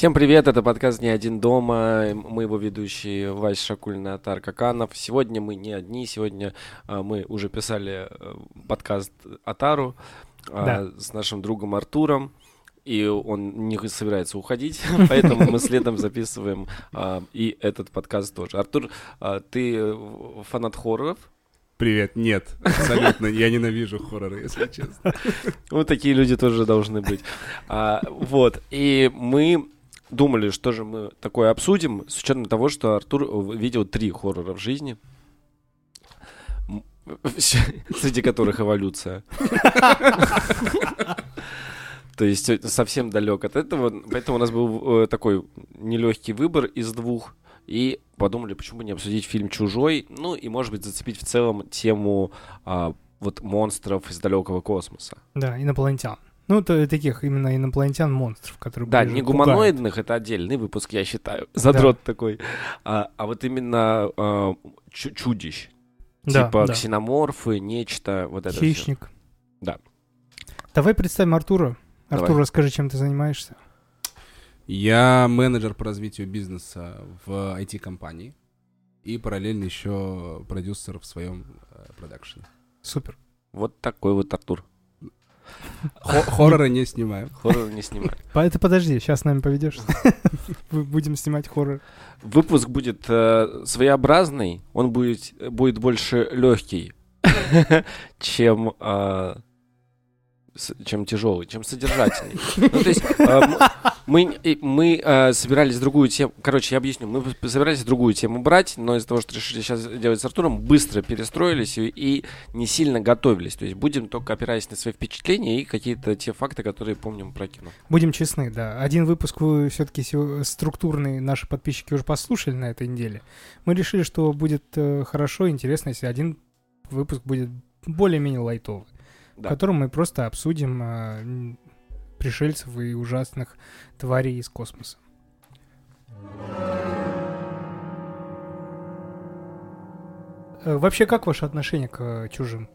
Всем привет, это подкаст «Не один дома». Мы его ведущие Вась Шакулин и Атар Каканов. Сегодня мы не одни, сегодня а, мы уже писали а, подкаст Атару а, Да. с нашим другом Артуром. И он не собирается уходить, поэтому мы следом записываем а, и этот подкаст тоже. Артур, а, ты э, фанат хорроров? Привет, нет, абсолютно, я ненавижу хорроры, если честно. Вот такие люди тоже должны быть. А, вот, и мы думали, что же мы такое обсудим, с учетом того, что Артур видел три хоррора в жизни, среди которых эволюция. То есть совсем далек от этого, поэтому у нас был э, такой нелегкий выбор из двух. И подумали, почему бы не обсудить фильм «Чужой», ну и, может быть, зацепить в целом тему а, вот монстров из далекого космоса. Да, инопланетян. Ну, то, таких именно инопланетян-монстров, которые Да, не пугают. гуманоидных, это отдельный выпуск, я считаю. Задрот такой. А, а вот именно а, чу- чудищ. Да, типа да. ксеноморфы, нечто, вот это. Хищник. Да. Давай представим Артура. Артур, Давай. расскажи, чем ты занимаешься. Я менеджер по развитию бизнеса в IT-компании и параллельно еще продюсер в своем э, продакшене. Супер. Вот такой вот Артур. Хо- Хорроры не снимаю. Хоррор не снимаю. По- Это подожди, сейчас с нами поведешь. Будем снимать хоррор. Выпуск будет э, своеобразный, он будет, будет больше легкий, чем, с- чем тяжелый, чем содержательный. Ну, то есть э, мы, мы э, собирались другую тему, короче, я объясню, мы собирались другую тему брать, но из-за того, что решили сейчас делать с Артуром, быстро перестроились и, и не сильно готовились. То есть будем только опираясь на свои впечатления и какие-то те факты, которые помним про кино. Будем честны, да. Один выпуск вы все-таки структурный наши подписчики уже послушали на этой неделе. Мы решили, что будет э, хорошо, интересно, если один выпуск будет более-менее лайтовый, в Да. котором мы просто обсудим э, пришельцев и ужасных тварей из космоса. Э, Вообще, как ваше отношение к э, чужим?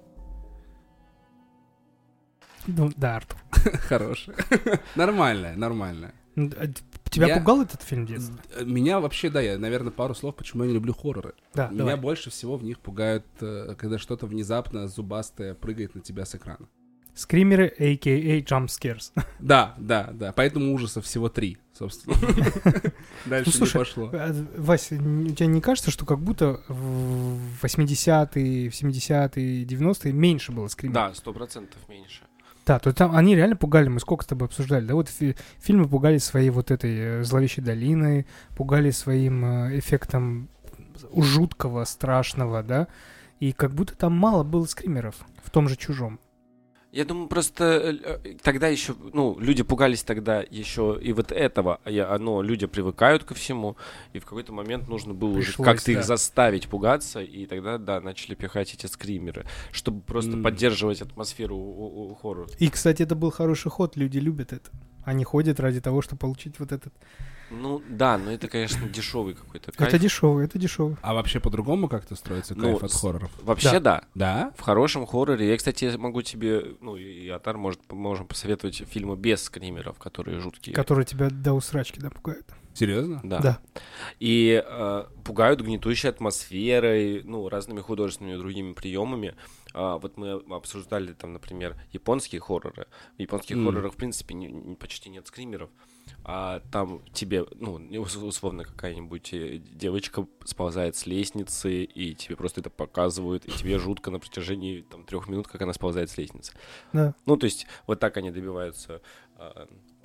Ну, да, Артур. Хорошее. Нормальное, нормальное. Н- а Тебя Я- пугал этот фильм в детстве? Меня вообще, да, я, наверное, пару слов, почему я не люблю хорроры. Да, Меня давай. больше всего в них пугают, э, когда что-то внезапно зубастое прыгает на тебя с экрана. Скримеры, а.к.а. jump scares. Да, да, да. Поэтому ужасов всего три, собственно. Дальше не слушай, пошло. А, Вася, н- тебе не кажется, что как будто в 80-е, в 70-е, 90-е меньше было скримеров? Да, сто процентов меньше. Да, то там они реально пугали, мы сколько с тобой обсуждали, да, вот фи- фильмы пугали своей вот этой э, зловещей долиной, пугали своим э, эффектом жуткого, страшного, да, и как будто там мало было скримеров в том же «Чужом». Я думаю, просто э, тогда еще, ну, люди пугались тогда еще и вот этого, а я, но люди привыкают ко всему, и в какой-то момент нужно было уже Пришлось, как-то да. их заставить пугаться, и тогда, да, начали пихать эти скримеры, чтобы просто М. поддерживать атмосферу у- у- у хоррора. И, кстати, это был хороший ход, люди любят это. Они ходят ради того, чтобы получить вот этот... Ну, да, но это, конечно, дешевый какой-то кайф. Это дешево, это дешево. А вообще по-другому как-то строится Ну, кайф от с- хорроров? Вообще, да. Да? В хорошем хорроре. Я, кстати, могу тебе, ну, и Атар может, можем посоветовать фильмы без скримеров, которые жуткие. Которые тебя до усрачки, да, пугают. Серьезно? Да. Да. И э, пугают гнетущей атмосферой, ну, разными художественными другими приемами. А, вот мы обсуждали там, например, японские хорроры. В японских М. хоррорах, в принципе, не- не- почти нет скримеров. А там тебе, ну, условно, какая-нибудь э, девочка сползает с лестницы, и тебе просто это показывают, и тебе жутко на протяжении там трех минут, как она сползает с лестницы. Да. Ну, то есть, вот так они добиваются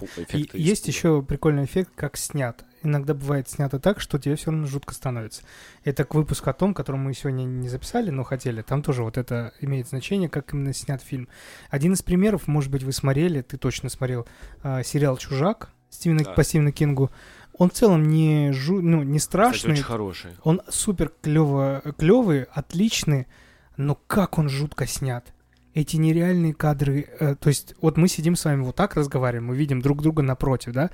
пу- И есть еще прикольный эффект, как снят. Иногда бывает снято так, что тебе все равно жутко становится. Это к выпуску о том, который мы сегодня не записали, но хотели. Там тоже вот это имеет значение, как именно снят фильм. Один из примеров, может быть, вы смотрели, ты точно смотрел, а, сериал «Чужак» Стивена, Да. по Стивену Кингу. Он в целом не, жу, ну, не Кстати, страшный, очень хороший. он супер клево, клевый, отличный, но как он жутко снят. Эти нереальные кадры, э, то есть вот мы сидим с вами вот так разговариваем, мы видим друг друга напротив, да,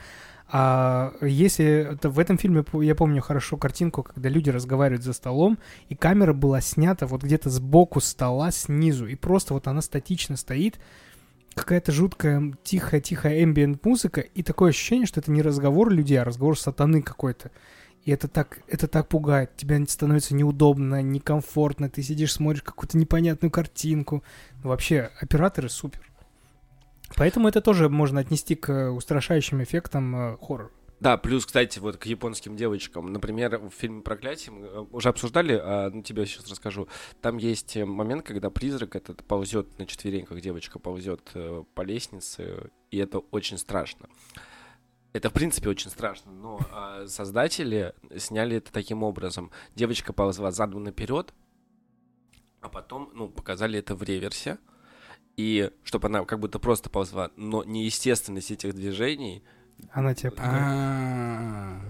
а если это в этом фильме я помню хорошо картинку, когда люди разговаривают за столом, и камера была снята вот где-то сбоку стола снизу, и просто вот она статично стоит, какая-то жуткая, тихая-тихая ambient музыка, и такое ощущение, что это не разговор людей, а разговор сатаны какой-то. И это так, это так пугает. Тебе становится неудобно, некомфортно. Ты сидишь, смотришь какую-то непонятную картинку. Ну, вообще, операторы супер. Поэтому это тоже можно отнести к устрашающим эффектам э, хоррора. Да, плюс, кстати, вот к японским девочкам. Например, в фильме «Проклятие» мы э, уже обсуждали, а ну, тебе сейчас расскажу. Там есть э, момент, когда призрак этот ползет на четвереньках, девочка ползет по лестнице, и это очень страшно. Это, в принципе, очень страшно, но а, создатели сняли это таким образом. Девочка ползла задом наперед, а потом, ну, показали это в реверсе. И чтобы она как будто просто ползла, но неестественность этих движений Она тебя. А.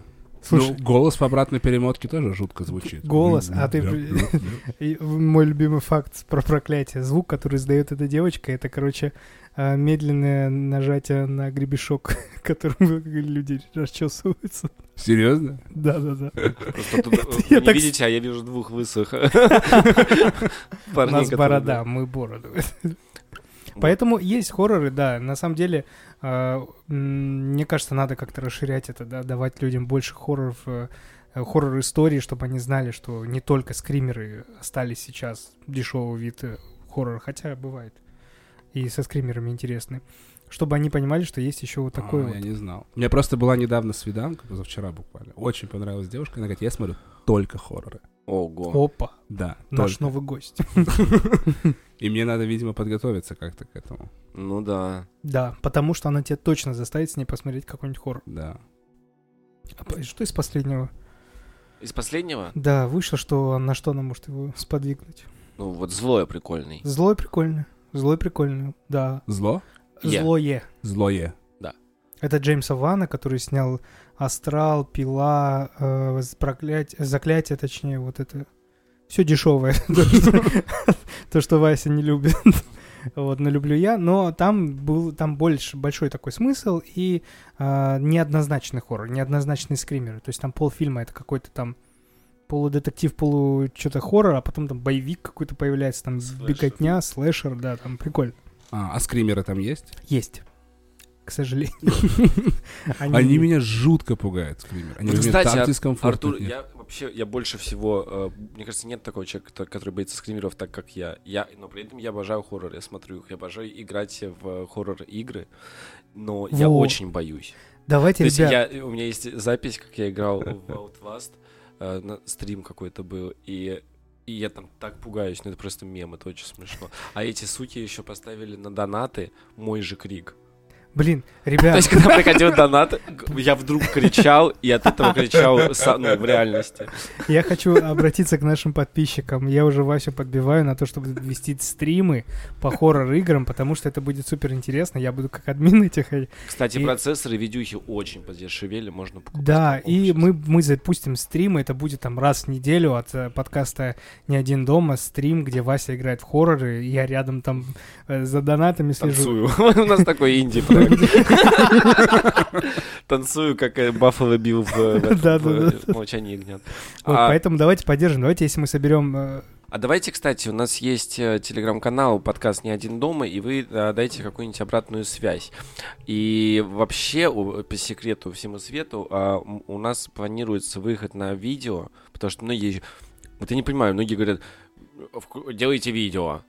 Слушай, Ну, голос по обратной перемотке тоже жутко звучит. голос, а ты... Мой любимый факт про проклятие. Звук, который издает эта девочка, это, короче, медленное нажатие на гребешок, которым люди расчесываются. Серьезно? Просто тут, э, вы не видите, а я вижу двух высох У нас борода, да. мы бороду. Поэтому есть хорроры, да. На самом деле, а, мне кажется, надо как-то расширять это, да, давать людям больше хорроров, э, хоррор-истории, чтобы они знали, что не только скримеры остались сейчас дешевый вид хоррора, хотя бывает. И со скримерами интересны. Чтобы они понимали, что есть еще вот такой А, вот. Я не знал. У меня просто была недавно свиданка, позавчера буквально. Очень понравилась девушка. Она говорит, я смотрю только хорроры. Ого. Опа, Да, наш только. новый гость. И мне надо, видимо, подготовиться как-то к этому. Ну да. Да, потому что она тебя точно заставит с ней посмотреть какой-нибудь хоррор. Да. А что из последнего? Из последнего, Да, вышло, что на что она может его сподвигнуть. ну вот злое прикольный. Злой прикольно. Злой прикольно, да. Зло? Е. Злое. Злое. Это Джеймса Вана, который снял Астрал, Пила, э, проклятие, заклятие, точнее, вот это. Все дешевое. То, что- То, что Вася не любит. Вот, но люблю я. Но там был там больше, большой такой смысл и а, неоднозначный хоррор, неоднозначные скримеры. То есть там полфильма это какой-то там полудетектив, полу что-то хоррор, а потом там боевик какой-то появляется, там Слэшер. беготня, слэшер, да, там прикольно. А, а скримеры там есть? Есть. К сожалению. Они, меня жутко пугают, скримеры. Они мне кстати. Артур, я вообще, я больше всего, э, мне кажется, нет такого человека, который боится скримеров так, как я. Я, но при этом я обожаю хоррор, я смотрю их, я обожаю играть в хоррор-игры, но я очень боюсь. Давайте, ребят, у меня есть запись, как я играл в Outlast, э, стрим какой-то был, и и я там так пугаюсь, ну это просто мем, это очень смешно. А эти суки еще поставили на донаты мой же крик. Блин, То ребят, есть, когда приходил донат, я вдруг кричал, и от этого кричал ну, в реальности. я хочу обратиться к нашим подписчикам. Я уже Васю подбиваю на то, чтобы вести стримы по хоррор-играм, потому что это будет супер интересно. Я буду как админ этих. и- Кстати, И- процессоры видюхи очень подешевели, можно покупать. Да, и сейчас. мы, мы запустим стримы, это будет там раз в неделю от э, подкаста «Не один дома», стрим, где Вася играет в хорроры, и я рядом там э, за донатами слежу. Танцую. У нас такой инди проект. Танцую, как э, Баффало Билл в э, в в, э, да. «Молчании ягнят». А- поэтому давайте поддержим. Давайте, если мы соберем... А давайте, кстати, у нас есть телеграм-канал, подкаст «Не один дома», и вы дайте какую-нибудь обратную связь. И вообще, по секрету всему свету, а, у нас планируется выход на видео, потому что многие... Вот я не понимаю, многие говорят, «Вку- делайте видео.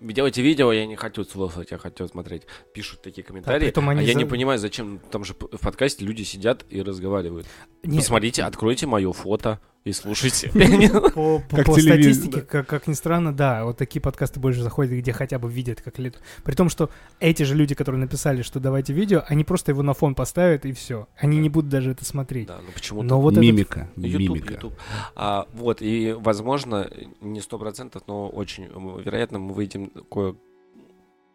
Делайте видео, я не хочу слушать, я хочу смотреть. Пишут такие комментарии. притом а я за- не понимаю, зачем. Там же в подкасте люди сидят и разговаривают. нет, Посмотрите, откройте мое фото и слушайте. По, статистике, как, как ни странно, да, вот такие подкасты больше заходят, где хотя бы видят, как лет. При том, что эти же люди, которые написали, что давайте видео, они просто его на фон поставят и все. Они Да. не будут даже это смотреть. Да, ну почему-то Но вот этот- мимика. YouTube, мимика. YouTube. А, вот, и, возможно, не сто процентов, но очень вероятно, мы выйдем кое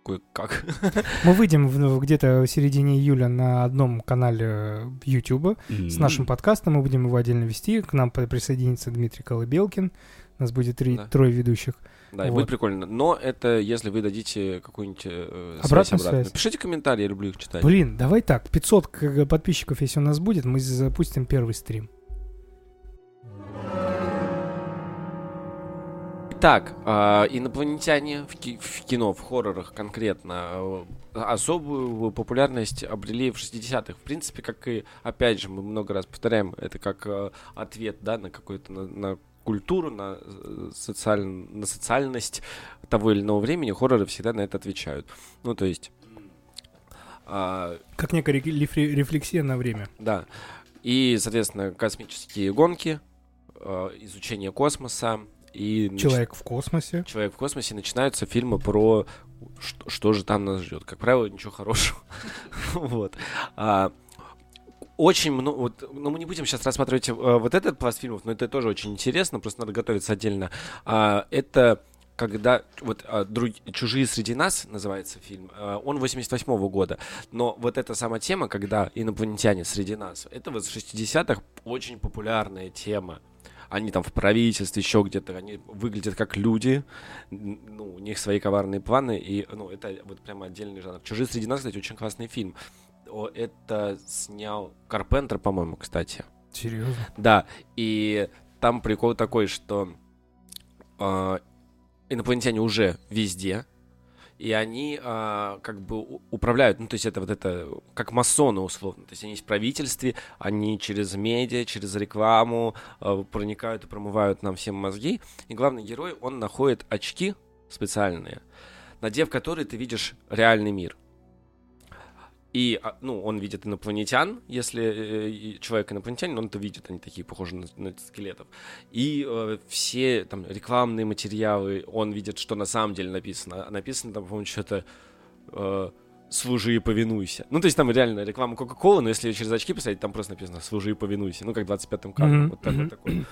кое-как. мы выйдем где-то в середине июля на одном канале YouTube с нашим подкастом, мы будем его отдельно вести. К нам при- присоединится Дмитрий Колыбелкин. У нас будет три, Да. трое ведущих. Да, и Вот. будет прикольно. Но это если вы дадите какую-нибудь э, связь Обратную обратную. связь. Пишите комментарии, я люблю их читать. Блин, давай так, 500 к- подписчиков, если у нас будет, мы запустим первый стрим. Итак, а, инопланетяне в, ки- в кино, в хоррорах конкретно, э, особую популярность обрели в 60-х. В принципе, как и, опять же, мы много раз повторяем, это как э, ответ, да, на какую-то, на, на культуру, на, э, социаль... на социальность того или иного времени, хорроры всегда на это отвечают. Ну, то есть... а, Как некая реф- реф- рефлексия на время. да. И, соответственно, космические гонки, э, изучение космоса и нач- Человек в космосе. Человек в космосе начинаются фильмы про что, что же там нас ждет. Как правило, ничего хорошего. Вот. А, Очень много. Вот, ну, мы не будем сейчас рассматривать э, вот этот пласт фильмов, но это тоже очень интересно, просто надо готовиться отдельно. А, Это когда вот а, друг- чужие среди нас называется фильм, а, он 88 года, но вот эта сама тема, когда инопланетяне среди нас, это вот с 60-х очень популярная тема. Они там в правительстве, еще где-то, они выглядят как люди, ну, у них свои коварные планы, и, ну, это вот прямо отдельный жанр. «Чужие среди нас», кстати, очень классный фильм. О, Это снял Карпентер, по-моему, кстати. Серьезно? Да, и там прикол такой, что а, инопланетяне уже везде, и они а, как бы управляют, ну, то есть это вот это, как масоны условно, то есть они есть в правительстве, они через медиа, через рекламу а, проникают и промывают нам всем мозги, и главный герой, он находит очки специальные, надев которые ты видишь реальный мир. И, а, ну, он видит инопланетян, если э, человек инопланетянин, он это видит, они такие похожи на, на скелетов. И э, все там рекламные материалы, он видит, что на самом деле написано. А Написано там, по-моему, что-то э, «служи и повинуйся». Ну, то есть там реально реклама Кока-Колы, но если через очки посмотреть, там просто написано «служи и повинуйся». Ну, как в 25-м кадре, Мгм, вот так вот такой.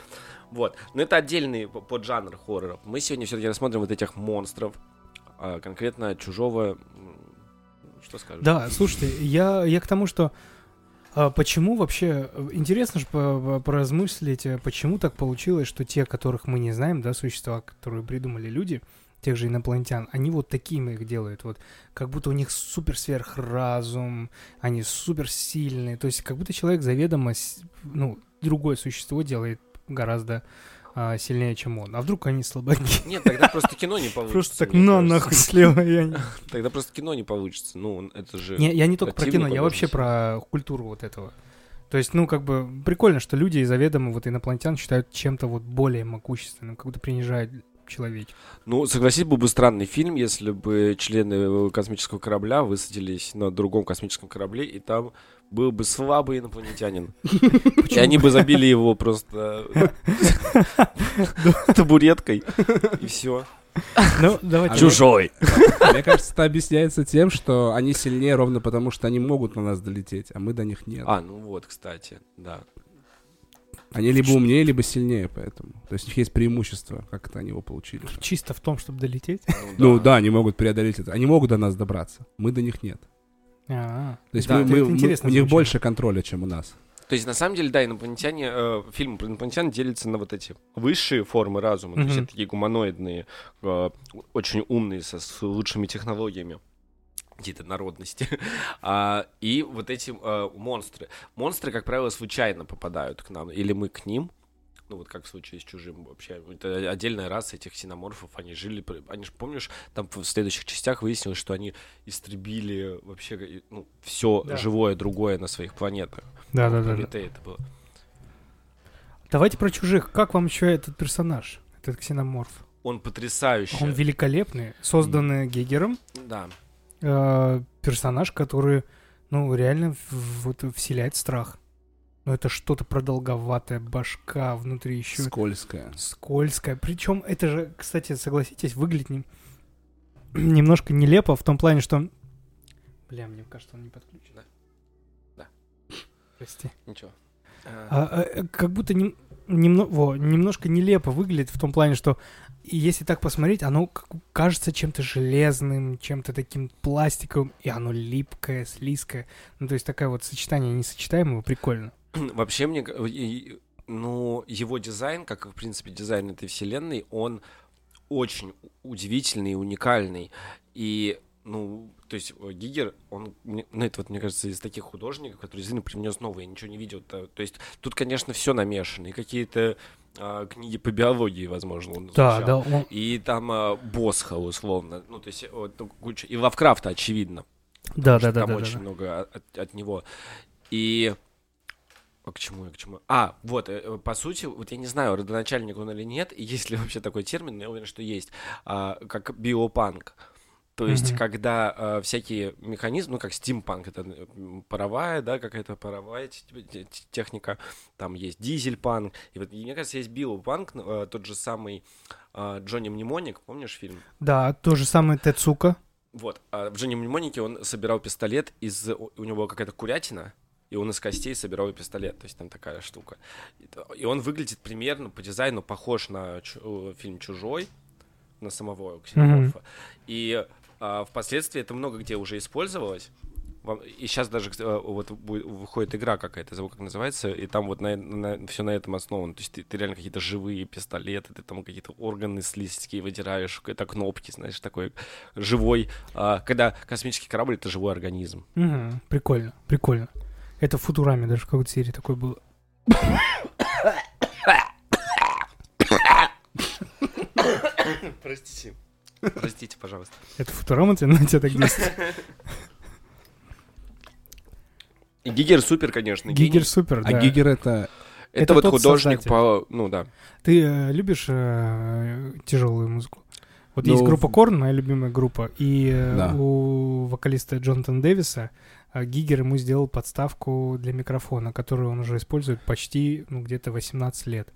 Вот. Но это отдельный по- поджанр хорроров. Мы сегодня все-таки рассмотрим вот этих монстров, а, конкретно чужого... Что скажешь? Да, слушайте, я, я к тому, что а, почему вообще, э, интересно же по- по- поразмыслить, э, почему так получилось, что те, которых мы не знаем, да, существа, которые придумали люди, тех же инопланетян, они вот такими их делают, вот, как будто у них супер сверхразум, они супер сильные, то есть как будто человек заведомо, ну, другое существо делает гораздо а, сильнее, чем он. А вдруг они слабаки? Нет, тогда просто кино не получится. Просто так, на, кажется. нахуй слева. Тогда просто кино не получится. Ну, это же... Не, я не только про кино, я вообще про культуру вот этого. То есть, ну, как бы, прикольно, что люди заведомо вот инопланетян считают чем-то вот более могущественным, как будто принижают человечество. Ну, согласись, был бы странный фильм, если бы члены космического корабля высадились на другом космическом корабле, и там был бы слабый инопланетянин. И они бы забили его просто табуреткой, и все. Ну, давайте... А Чужой. Мне кажется, это объясняется тем, что они сильнее ровно потому, что они могут на нас долететь, а мы до них нет. А, ну вот, кстати, да. Они либо умнее, либо сильнее, поэтому. То есть у них есть преимущество, как это они его получили. Чисто в том, чтобы долететь. Ну да, они могут преодолеть это. Они могут до нас добраться. Мы до них нет. А, То есть Да, мы, это мы- мы- интересно у них звучит. больше контроля, чем у нас. То есть, на самом деле, да, инопланетяне, э, фильм про инопланетян делится на вот эти высшие формы разума, то есть Мгм. это такие гуманоидные, э, очень умные, со, с лучшими технологиями какие-то народности. А, и вот эти э, монстры. Монстры, как правило, случайно попадают к нам, или мы к ним. Ну, вот как в случае с чужим вообще. Это отдельная раса этих ксеноморфов. Они жили... Они же, помнишь, там в следующих частях выяснилось, что они истребили вообще ну, все Да. живое другое на своих планетах. Да, да, да, это было. Давайте про чужих. Как вам еще этот персонаж, этот ксеноморф? Он потрясающий. Он великолепный, созданный Гегером. Да. Э, персонаж, который, ну, реально вот вселяет страх. Ну, это что-то продолговатое, башка внутри еще Скользкая. скользкая. Причем это же, кстати, согласитесь, выглядит нем- немножко нелепо в том плане, что... Бля, мне кажется, он не подключен. Да. Да. Прости. Ничего. А, а, э, как будто нем- немно- во, немножко нелепо выглядит в том плане, что и если так посмотреть, оно кажется чем-то железным, чем-то таким пластиковым, и оно липкое, слизкое. Ну, то есть такое вот сочетание несочетаемого прикольно. Вообще мне, и- ну, его дизайн, как и, в принципе, дизайн этой вселенной, он очень удивительный, уникальный. И Ну, то есть э, Гигер, он, ну, это вот, мне кажется, из таких художников, который действительно привнес новое, я ничего не видел. То, то есть тут, конечно, все намешано, и какие-то а, книги по биологии, возможно, он Да, изучал. да, он- И там а, Босха, условно, ну, то есть вот, ну, куча, и Лавкрафта, очевидно. да, да, да, Там да, очень да. много от, от него. И... А к чему я, к чему? А, вот, э, э, по сути, вот я не знаю, родоначальник он или нет, есть ли вообще такой термин, но я уверен, что есть, а, как биопанк. То есть, Мгм. когда а, всякие механизмы, ну, как стимпанк, это э, паровая, да, какая-то паровая те- те- те- техника, там есть дизель-панк, и вот, и мне кажется, есть биопанк, ну, э, тот же самый а, Джонни Мнемоник, помнишь фильм? Да, то же самое Тецука. Вот, а в Джонни Мнемонике он собирал пистолет из... У него была какая-то курятина, и он из костей собирал пистолет, то есть там такая штука. И И он выглядит примерно по дизайну похож на чу- э, фильм «Чужой», на самого Ксенофа. И а, впоследствии это много где уже использовалось. Вам- И сейчас даже э, вот выходит игра какая-то, забыл, как называется, и там вот все на этом основано. То есть ты, ты реально какие-то живые пистолеты, ты там какие-то органы слизкие выдираешь, это кнопки, знаешь, такой живой. а, когда космический корабль — это живой организм. Мгм, Прикольно, прикольно. Это в Футураме даже в какой-то серии такое было. Простите. Простите, пожалуйста. Это Футурама тебя на тебя так действует? Гигер супер, конечно. Гигер супер, А да. Гигер это... Это, это вот художник создатель. по... Ну да. Ты э, любишь э, тяжелую музыку? Вот есть Ну, группа Корн, моя любимая группа, и э, Да. у вокалиста Джонатана Дэвиса Гигер ему сделал подставку для микрофона, которую он уже использует почти, ну, где-то 18 лет.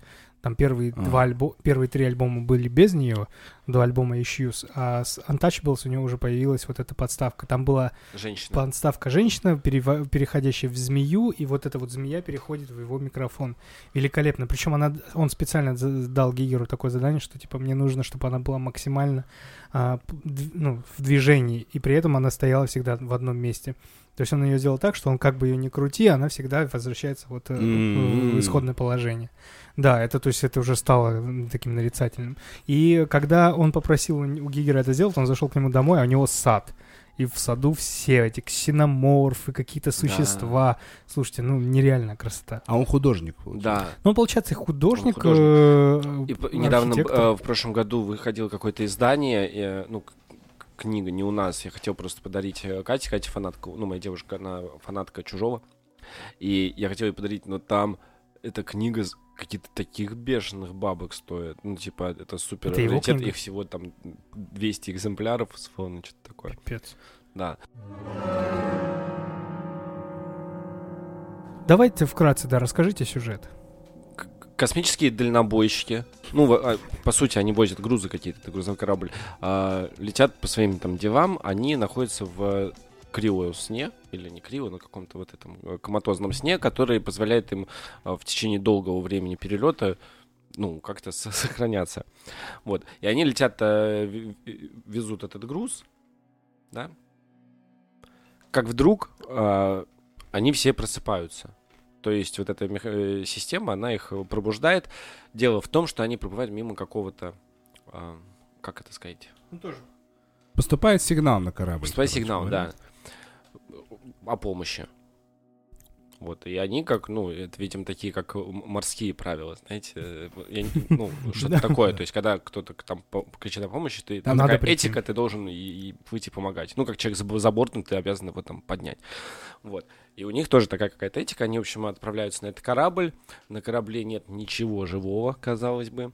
Там первые, А. два альбо... первые три альбома были без нее, до альбома Issues, а с Untouchables у него уже появилась вот эта подставка. Там была Женщина. подставка женщина, перева- переходящая в змею, и вот эта вот змея переходит в его микрофон. Великолепно. Причем она, он специально дал Гигеру такое задание, что типа мне нужно, чтобы она была максимально а, ну, в движении, и при этом она стояла всегда в одном месте. То есть он ее сделал так, что он как бы ее не крути, она всегда возвращается вот э, в- исходное положение. Да, это то есть это уже стало таким нарицательным. И когда он попросил у Гигера это сделать, он зашел к нему домой, а у него сад. И в саду все эти ксеноморфы, какие-то существа. Слушайте, ну нереальная красота. А он художник, получается. Да. Ну, получается, художник. Он художник. э, И недавно, э, в прошлом году, выходило какое-то издание, э, ну, книга не у нас, я хотел просто подарить э, Кате, Катя фанатка, ну, моя девушка, она фанатка Чужого, и я хотел ей подарить, но там эта книга с- какие-то таких бешеных бабок стоит, ну, типа, это супер Это раритет, их всего там 200 экземпляров, словно, что-то такое, Пипец. да. Давайте вкратце, да, расскажите сюжет. Космические дальнобойщики, ну, а, по сути, они возят грузы какие-то, это грузовой корабль, а, летят по своим там делам, они находятся в крио сне, или не крио, но каком-то вот этом э, коматозном сне, который позволяет им а, в течение долгого времени перелета ну, как-то со- сохраняться. Вот. И они летят, э, везут этот груз, да, как вдруг а, они все просыпаются. То есть вот эта э, система, она их э, пробуждает. Дело в том, что они пробывают мимо какого-то, а, как это сказать, Ну, тоже. Поступает сигнал на корабль. Поступает сигнал, говоря. да, о помощи. Вот, и они как, ну, это, видимо, такие, как м- морские правила, знаете, э, я ну, что-то такое, то есть, когда кто-то там кричит о помощи, ты, там такая этика, ты должен и, и выйти помогать. Ну, как человек за, бортом, ты обязан его там поднять. Вот. И у них тоже такая какая-то этика, они, в общем, отправляются на этот корабль, на корабле нет ничего живого, казалось бы,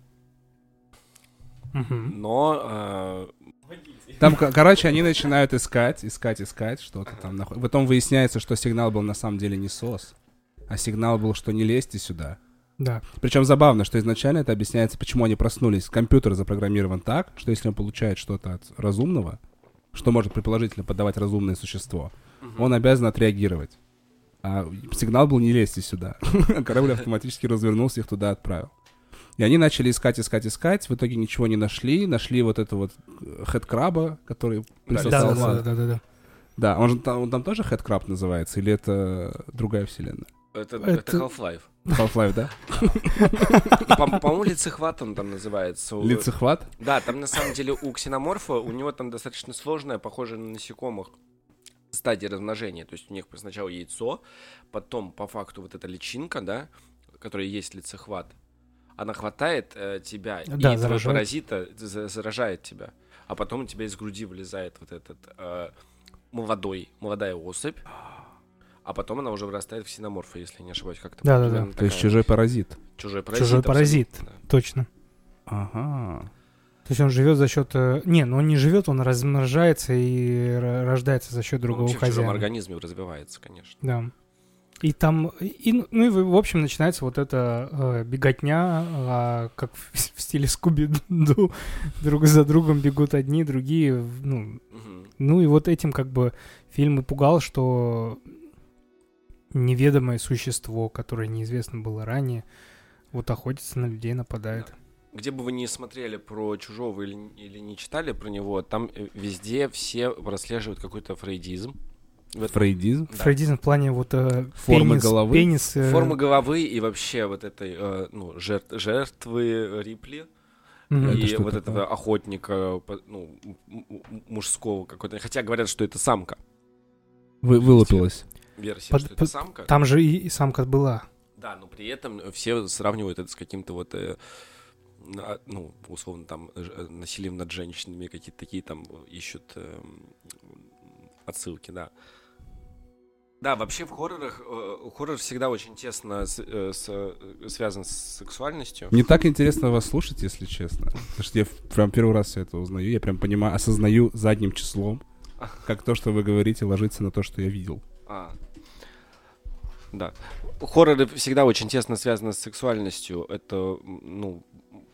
но а, Там, ко- короче, они начинают искать, искать, искать что-то там. нахуй. Потом выясняется, что сигнал был на самом деле не СОС, а сигнал был, что не лезьте сюда. Да. Причем забавно, что изначально это объясняется, почему они проснулись. Компьютер запрограммирован так, что если он получает что-то от разумного, что может предположительно подавать разумное существо, он обязан отреагировать. А сигнал был не лезьте сюда. Корабль автоматически развернулся и их туда отправил. И они начали искать, искать, искать. В итоге ничего не нашли. Нашли вот это вот хедкраба, который Да, присосал да, да, да, да, да. Да, он же там, он там тоже хедкраб называется, или это другая вселенная? Это, Это- это Half-Life. Half-Life, да? По-моему, лицехват он там называется. Лицехват? Да, там на самом деле у ксеноморфа, у него там достаточно сложная, похожая на насекомых, стадия размножения. То есть у них сначала яйцо, потом по факту вот эта личинка, да, которая есть лицехват, она хватает э, тебя, Да, и заражает. паразита за- заражает тебя. А потом у тебя из груди вылезает вот этот э, молодой, молодая особь, а потом она уже вырастает в ксеноморфа, если не ошибаюсь, как-то Да-да-да. примерно То есть чужой паразит. чужой паразит. Чужой паразит. да. Точно. Ага. То есть он живет за счет... э, Не, ну он не живет, он размножается и рождается за счет Он другого вообще в чужом хозяина. организме развивается, конечно. Да. И там, и, ну и в общем начинается вот эта э, беготня, а, как в, в стиле Скуби-Ду, друг за другом бегут одни, другие, ну, ну и вот этим как бы фильм и пугал, что неведомое существо, которое неизвестно было ранее, вот охотится на людей, нападает. Где бы вы ни смотрели про чужого или, или не читали про него, там э, везде все прослеживают какой-то фрейдизм. В этом- Фрейдизм? Да. Фрейдизм в плане вот э, Формы пенис, головы? пенис, э, Форма головы и вообще вот этой э, ну, жертв- жертвы Рипли. Это и что вот такое? этого охотника ну, м- м- мужского какой-то. Хотя говорят, что это самка. Вы, вылупилась. Версия, Под- что это под- самка. Там же и, и самка была. Да, но при этом все сравнивают это с каким-то вот, э, на- ну, условно, там, э, ж- э, насилием над женщинами, какие-то такие там э, ищут эм, отсылки, да. Да, вообще в хоррорах, э, хоррор всегда очень тесно с- э, с- э, связан с сексуальностью. Мне так интересно вас слушать, если честно. Потому что я прям первый раз все это узнаю. Я прям понимаю, осознаю задним числом, как то, что вы говорите, ложится на то, что я видел. А. Да. Хорроры всегда очень тесно связаны с сексуальностью. Это, ну,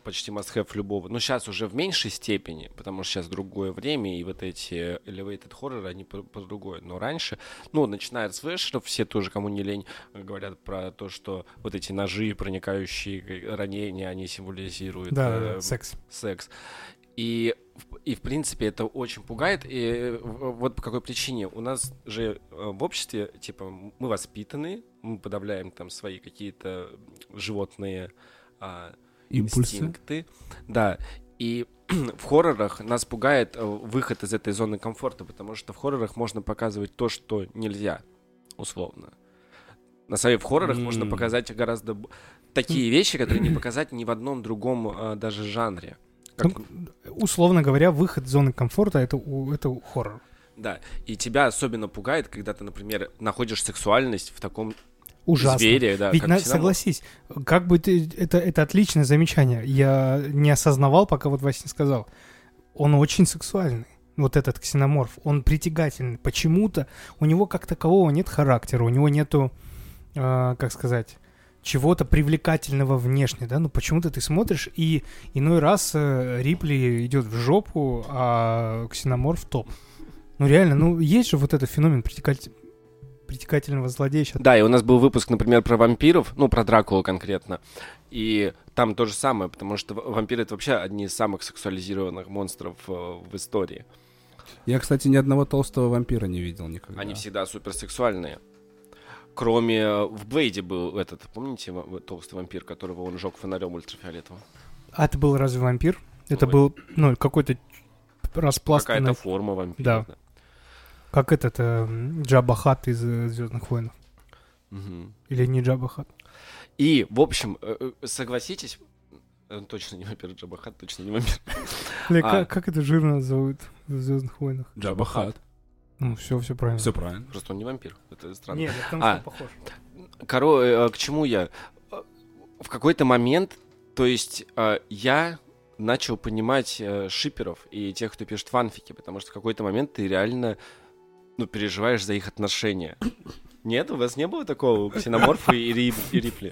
почти must-have любого. Но сейчас уже в меньшей степени, потому что сейчас другое время, и вот эти elevated хорроры, они по, по. Но раньше, ну, начиная от слэшеров, все тоже, кому не лень, говорят про то, что вот эти ножи, проникающие э, ранения, они символизируют Да, э, да, секс. секс. И, и, в принципе, это очень пугает. И э, вот по какой причине. У нас же э, в обществе, типа, мы воспитаны, мы подавляем там свои какие-то животные а, Импульсы. инстинкты. Да. И в хоррорах нас пугает э, выход из этой зоны комфорта, потому что в хоррорах можно показывать то, что нельзя, условно. На самом деле в хоррорах можно показать гораздо такие вещи, которые не показать ни в одном другом а, даже жанре. Как- Условно говоря, выход из зоны комфорта это, это хоррор. Да, и тебя особенно пугает, когда ты, например, находишь сексуальность в таком Ужасно. звере, да, Ведь на- согласись, как бы ты, это, это отличное замечание. Я не осознавал, пока вот Вася не сказал. Он очень сексуальный. Вот этот ксеноморф, он притягательный. Почему-то у него как такового нет характера, у него нету, э, как сказать, чего-то привлекательного внешне, да? Ну почему-то ты смотришь, и иной раз э, Рипли идет в жопу, а ксеноморф топ. Ну реально, ну есть же вот этот феномен притекатель- притекательного злодея. щас Да, и у нас был выпуск, например, про вампиров, ну, про Дракулу конкретно. И там то же самое, потому что вампиры — это вообще одни из самых сексуализированных монстров э, в истории. Я, кстати, ни одного толстого вампира не видел никогда. Они всегда суперсексуальные. Кроме э, в Блейде был этот, помните, толстый вампир, которого он жег фонарем ультрафиолетовым? А это был разве вампир? Это Ой. был, ну, какой-то распластанный, Какая-то форма вампира. Да. Как этот э, Джабба Хат из Звездных войн. Мгм. Или не Джабба Хат. И, в общем, э, э, согласитесь, э, точно не вампир Джабахат, точно не вампир. Или А. как, как это жирно зовут в Звездных войнах? Джабба Хат. Ну, все, все правильно. Все правильно. Просто он не вампир. Это странно. Нет, потому А. похож. Коро, э, к чему я? Э, В какой-то момент, то есть э, я начал понимать э, шиперов и тех, кто пишет фанфики, потому что в какой-то момент ты реально, ну, переживаешь за их отношения. Нет, у вас не было такого у Ксеноморфа и, Рип- и Рипли?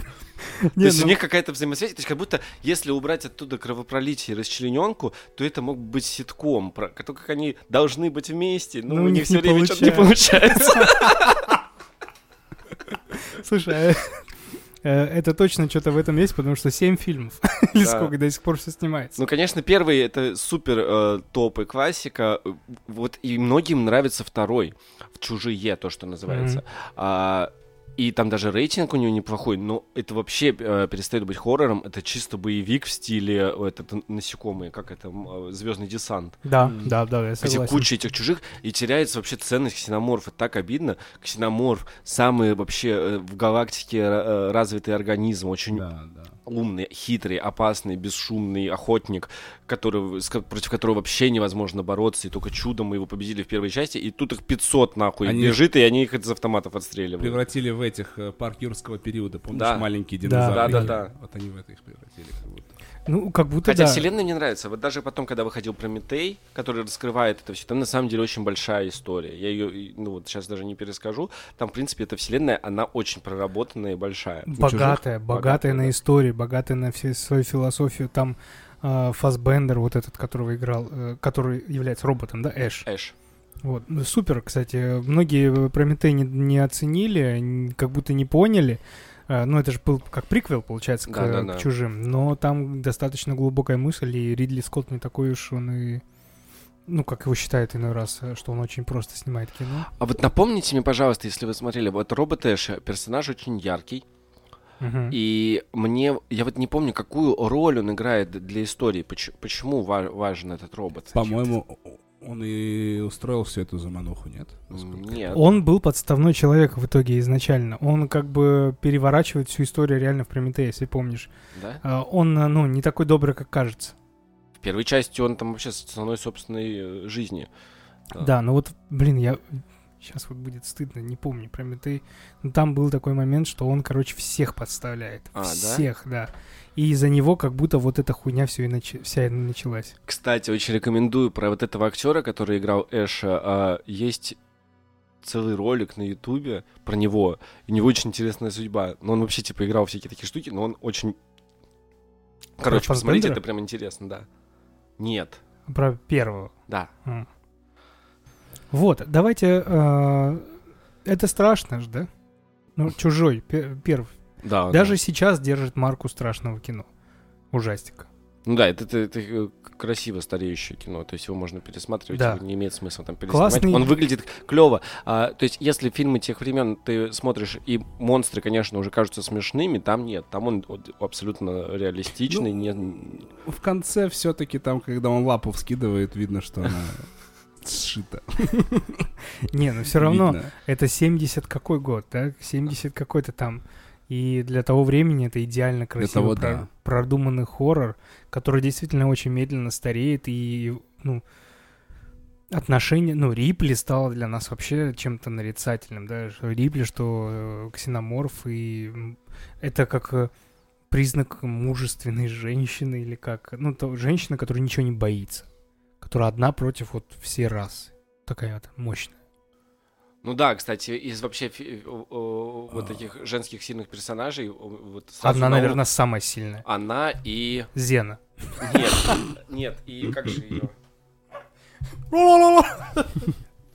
То Не, есть ну, у них какая-то взаимосвязь, то есть как будто если убрать оттуда кровопролитие и расчлененку, то это мог быть ситком, про то, как они должны быть вместе, но Ну, у у них все время что-то не получается. Слушай, а, это точно что-то в этом есть, потому что 7 фильмов. Или сколько до сих пор все снимается. Ну, конечно, первый это супер э, топ и классика. Э, Вот и многим нравится второй. В чужие, то, что называется. И там даже рейтинг у него неплохой, но это вообще э, перестает быть хоррором, это чисто боевик в стиле э, этот, насекомые, как это, э, Звездный десант. Да, Мгм. да, да, я Где согласен. куча этих чужих, и теряется вообще ценность ксеноморфа. Так обидно. Ксеноморф самый вообще э, в галактике э, развитый организм, очень Да, да. Умный, хитрый, опасный, бесшумный охотник, который, против которого вообще невозможно бороться, и только чудом мы его победили в первой части, и тут их 500 нахуй Они- бежит, и они их из автоматов отстреливают. Превратили в этих э, парк юрского периода, помнишь, Да. маленькие Да, динозавры? да, да. Вот они в это их превратили как будто. Ну, как будто Хотя да. вселенная мне нравится. Вот даже потом, когда выходил Прометей, который раскрывает это все, там на самом деле очень большая история. Я ее, ну вот сейчас даже не перескажу. Там, в принципе, эта вселенная, она очень проработанная и большая. Богатая, богатая Богатая, на да. истории, богатая на все свою философию. Там э, Фасбендер, вот этот, которого играл, э, который является роботом, да, Эш. Эш. Вот. Супер, кстати. Многие Прометей не, не оценили, как будто не поняли. Э, Ну, это же был как приквел, получается, к, Да-да-да. к чужим. Но там достаточно глубокая мысль, и Ридли Скотт не такой уж он и. Ну, как его считают иной раз, э, что он очень просто снимает кино. А вот напомните мне, пожалуйста, если вы смотрели, вот робот Эш, персонаж очень яркий, Мгм. и мне, я вот не помню, какую роль он играет для истории, поч- почему ва- важен этот робот. По-моему, он и устроил всю эту замануху, нет? Насколько- Нет. Он был подставной человек в итоге изначально. Он как бы переворачивает всю историю реально в Прометее, если помнишь. Да? А, Он, э, ну, не такой добрый, как кажется. В первой части он там вообще с ценой собственной э, жизни. Да. Да, но вот, блин, я... Сейчас вот будет стыдно, не помню Прометей. Но там был такой момент, что он, короче, всех подставляет. А, да? всех, да? И из-за него как будто вот эта хуйня все и нач- вся и началась. Кстати, очень рекомендую про вот этого актера, который играл Эша. а, есть целый ролик на Ютубе про него. И у него очень интересная судьба. Но он вообще, типа, играл всякие такие штуки, но он очень... Короче, посмотрите, Фассбендера? это прям интересно, да. Нет. Про первого. Да. М. Вот, давайте... э, Это страшно же, да? Ну, чужой, пе- первый. Да. Даже да. сейчас держит марку страшного кино. Ужастика. Ну да, это, это- это, э, красиво стареющее кино, то есть его можно пересматривать, Да. его не имеет смысла там переснимать. Классный- Он выглядит клево. то есть если фильмы тех времен ты смотришь, и монстры, конечно, уже кажутся смешными, там нет. Там он абсолютно реалистичный. Ну, не... В конце все-таки там, когда он лапу вскидывает, видно, что она сшита. Не, ну все равно, Видно. это 70 какой год, да? 70 какой-то там. И для того времени это идеально красиво того, про- да. продуманный хоррор, который действительно очень медленно стареет. И, ну, отношение... Ну, Рипли стало для нас вообще чем-то нарицательным, да? Что Рипли, что э, ксеноморф, и это как э, признак мужественной женщины или как... Ну, то женщина, которая ничего не боится. Которая одна против вот все расы. Такая вот мощная. Ну да, кстати, из вообще о- вот таких женских сильных персонажей, вот Одна, наверное, самая сильная. Она и... Зена. Нет, нет, и как же ее...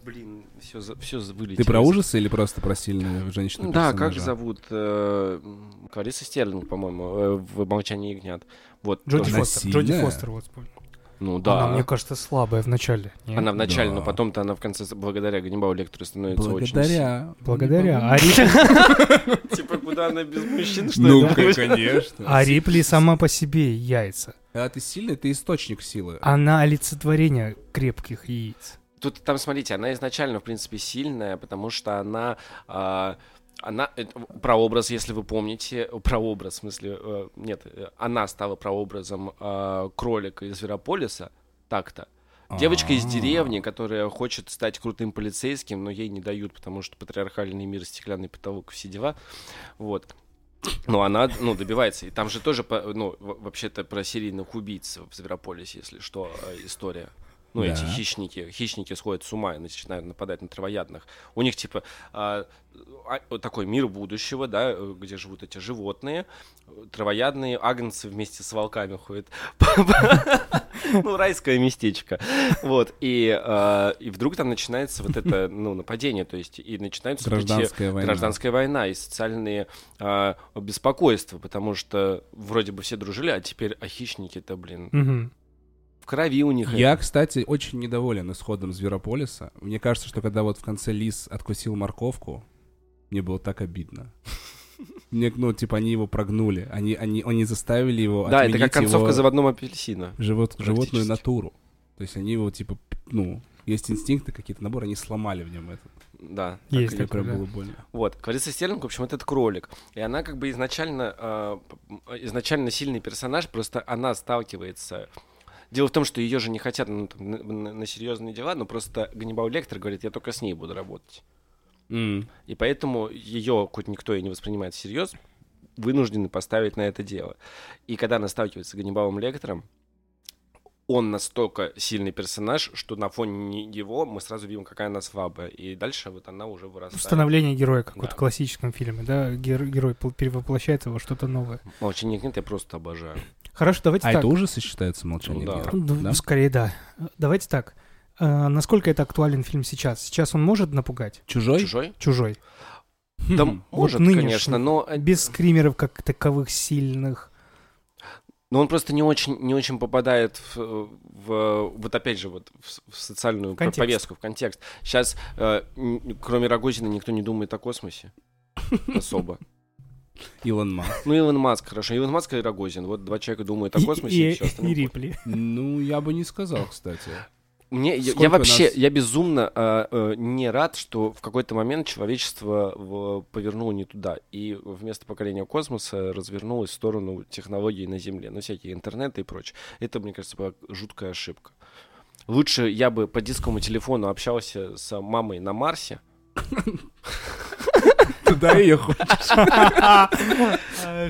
Блин, все, все вылетело. Ты про ужасы или просто про сильную женщину? Да, как зовут? э, м, Клариса Стерлинг, по-моему, э, в «Молчании ягнят». Вот. Джоди Фостер. Джоди? Фостер, вот вспомнил. Ну да. Она, мне кажется, слабая в начале. Она в начале, Да. но потом-то она в конце, благодаря Ганнибалу Лектору, становится очень Благодаря. Благодаря. А. Типа, куда она без мужчин, что Ну, конечно. а Рипли сама по себе яйца. Когда ты сильный, ты источник силы. Она олицетворение крепких яиц. Тут там, смотрите, она изначально, в принципе, сильная, потому что она... она, это прообраз, если вы помните, прообраз, в смысле, э, нет, э, она стала прообразом э, кролика из Зверополиса, так-то. Девочка из А. деревни, которая хочет стать крутым полицейским, но ей не дают, потому что патриархальный мир, стеклянный потолок, все дела. Вот. Но она, ну, добивается. И там же тоже, ну, вообще-то про серийных убийц в Зверополисе, если что, э, история. Ну, Да. эти хищники, хищники сходят с ума и начинают нападать на травоядных. У них, типа, а, а, такой мир будущего, да, э, где живут эти животные, травоядные агнцы вместе с волками ходят. Ну, райское местечко. Вот, и, а, и вдруг там начинается вот это, ну, нападение, то есть, и начинаются Гражданская война. гражданская война и социальные беспокойства, потому что вроде бы все дружили, а теперь а хищники-то, блин. В крови у них. Я, это. кстати, очень недоволен исходом Зверополиса. Мне кажется, что когда вот в конце лис откусил морковку, Мне было так обидно. Мне, ну, типа, они его прогнули. Они, они, они заставили его Да, это как концовка его заводного апельсина. живот, животную натуру. То есть они его, типа, ну, есть инстинкты какие-то, набор, они сломали в нем этот. Да. Так Есть мне такое, прям да. было больно. Вот, Клариса Стерлинг, в общем, это кролик. И она как бы изначально, э, изначально сильный персонаж, просто она сталкивается... Дело в том, что ее же не хотят ну, там, на, на- на серьезные дела, но просто Ганнибал Лектор говорит, я только с ней буду работать. М. И поэтому ее, хоть никто и не воспринимает всерьез, вынуждены поставить на это дело. И когда она сталкивается с Ганнибалом Лектором, он настолько сильный персонаж, что на фоне него мы сразу видим, какая она слабая. И дальше вот она уже вырастает. Становление героя, как вот Да. в классическом фильме, да? Гер- герой перевоплощается во что-то новое. Молчание нет, я просто обожаю. Хорошо, давайте А так. это ужасы считаются молчание? Ну да. героя? Ну, Да? Скорее, да. Давайте так. А, насколько это актуален фильм сейчас? Сейчас он может напугать? Чужой? Чужой? Чужой. Да, Хм. может, нынешний. конечно, но, э, Без скримеров как таковых сильных. но он просто не очень, не очень попадает в, в- вот опять же, вот в, в социальную В контекст. повестку, в контекст. Сейчас, э, кроме Рогозина, никто не думает о космосе особо. Илон Маск. Ну, Илон Маск, хорошо. Илон Маск и Рогозин. Вот два человека думают о космосе, и, и, и. Рипли. Ну, я бы не сказал, кстати. Мне, я, я вообще, нас- я безумно э, э, не рад, что в какой-то момент человечество в- повернуло не туда. И вместо покорения космоса развернулось в сторону технологий на Земле. Ну, всякие интернеты и прочее. Это, мне кажется, была жуткая ошибка. Лучше я бы по дисковому телефону общался с мамой на Марсе. Туда ее хочешь.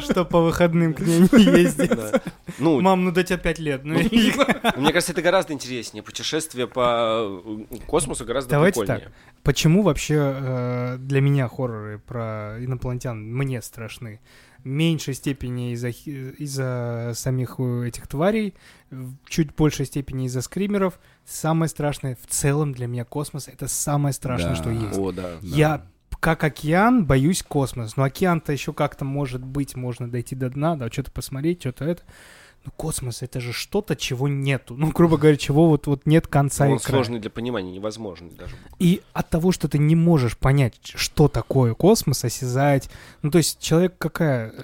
Что по выходным к ней не ездить. Да. Ну, Мам, ну до тебя пять лет. Ну, и- мне кажется, это гораздо интереснее. Путешествие по э, космосу гораздо Давайте прикольнее. Почему вообще э, для меня хорроры про инопланетян мне страшны? Меньшей степени из-за из-за самих э, этих тварей, в чуть большей степени из-за скримеров. Самое страшное в целом для меня космос это самое страшное, Да. что есть. О, да. Я как океан боюсь космос. Но океан-то еще как-то может быть, можно дойти до дна, да, что-то посмотреть, что-то это. Но космос это же что-то, чего нету. Ну, грубо говоря, чего вот, вот нет конца Он и края. сложный для понимания, невозможный даже. И от того, что ты не можешь понять, что такое космос, осязать. Ну, то есть человек какая...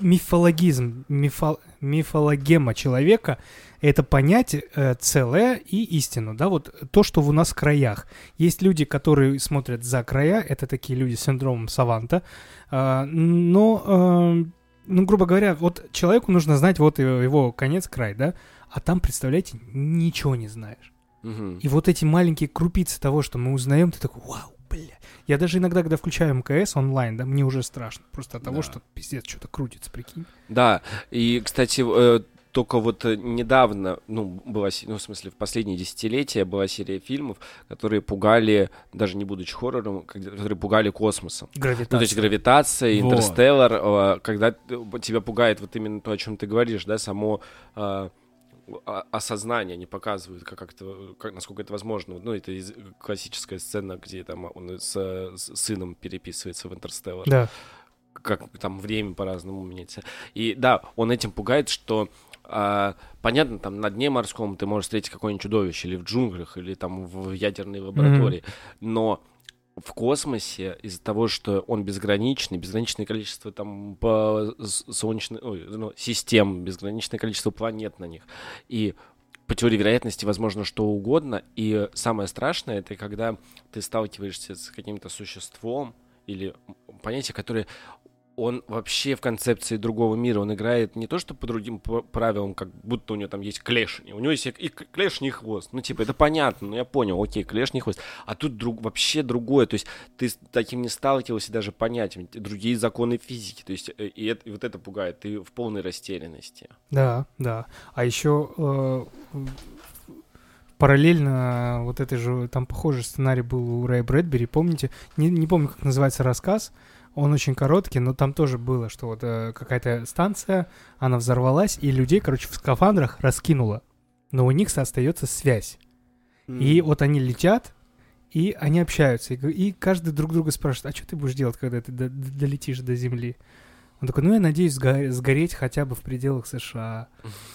Мифологизм, мифо- мифологема человека — это понять э, целое и истину, да, вот то, что у нас в краях. Есть люди, которые смотрят за края, это такие люди с синдромом Саванта, А, но, э, ну, грубо говоря, вот человеку нужно знать вот его, его конец, край, да, а там, представляете, ничего не знаешь. Мгм. И вот эти маленькие крупицы того, что мы узнаем, ты такой, вау, бля. Я даже иногда, когда включаю МКС онлайн, да, мне уже страшно. Просто от того, Да. что пиздец, что-то крутится, прикинь. Да, и, кстати, э, только вот э, недавно, ну, была, ну, в смысле, в последние десятилетия была серия фильмов, которые пугали, даже не будучи хоррором, которые пугали космосом. Гравитация. Ну, то есть гравитация, Вот. интерстеллар, э, когда тебя пугает вот именно то, о чем ты говоришь, да, само э, о- осознание не показывают, как, как, это, как насколько это возможно. Ну, это из- классическая сцена, где там он с, с сыном переписывается в интерстеллар Да. как там время по-разному меняется. И да, он этим пугает, что а, понятно, там на дне морском ты можешь встретить какое-нибудь чудовище, или в джунглях, или там в ядерной лаборатории, но в космосе из-за того, что он безграничный, безграничное количество там по солнечной, ой, ну, систем, безграничное количество планет на них, и по теории вероятности возможно что угодно, и самое страшное это когда ты сталкиваешься с каким-то существом или понятие, которое он вообще в концепции другого мира, он играет не то, что по другим правилам, как будто у него там есть клешни, у него есть и клешни и хвост, ну типа это понятно, ну я понял, окей, клешни и хвост, а тут друг, вообще другое, то есть ты с таким не сталкивался даже понятием, другие законы физики, то есть э, и, это- и вот это пугает, ты в полной растерянности. Да, да. А еще э, параллельно вот этой же, там похожий сценарий был у Рэя Брэдбери, помните? Не, не помню, как называется рассказ, он очень короткий, но там тоже было, что вот э, какая-то станция, она взорвалась, и людей, короче, в скафандрах раскинула, но у них остается связь. И вот они летят, и они общаются, и, и каждый друг друга спрашивает, а что ты будешь делать, когда ты до- до- долетишь до Земли? Он такой, ну я надеюсь сго- сгореть хотя бы в пределах США.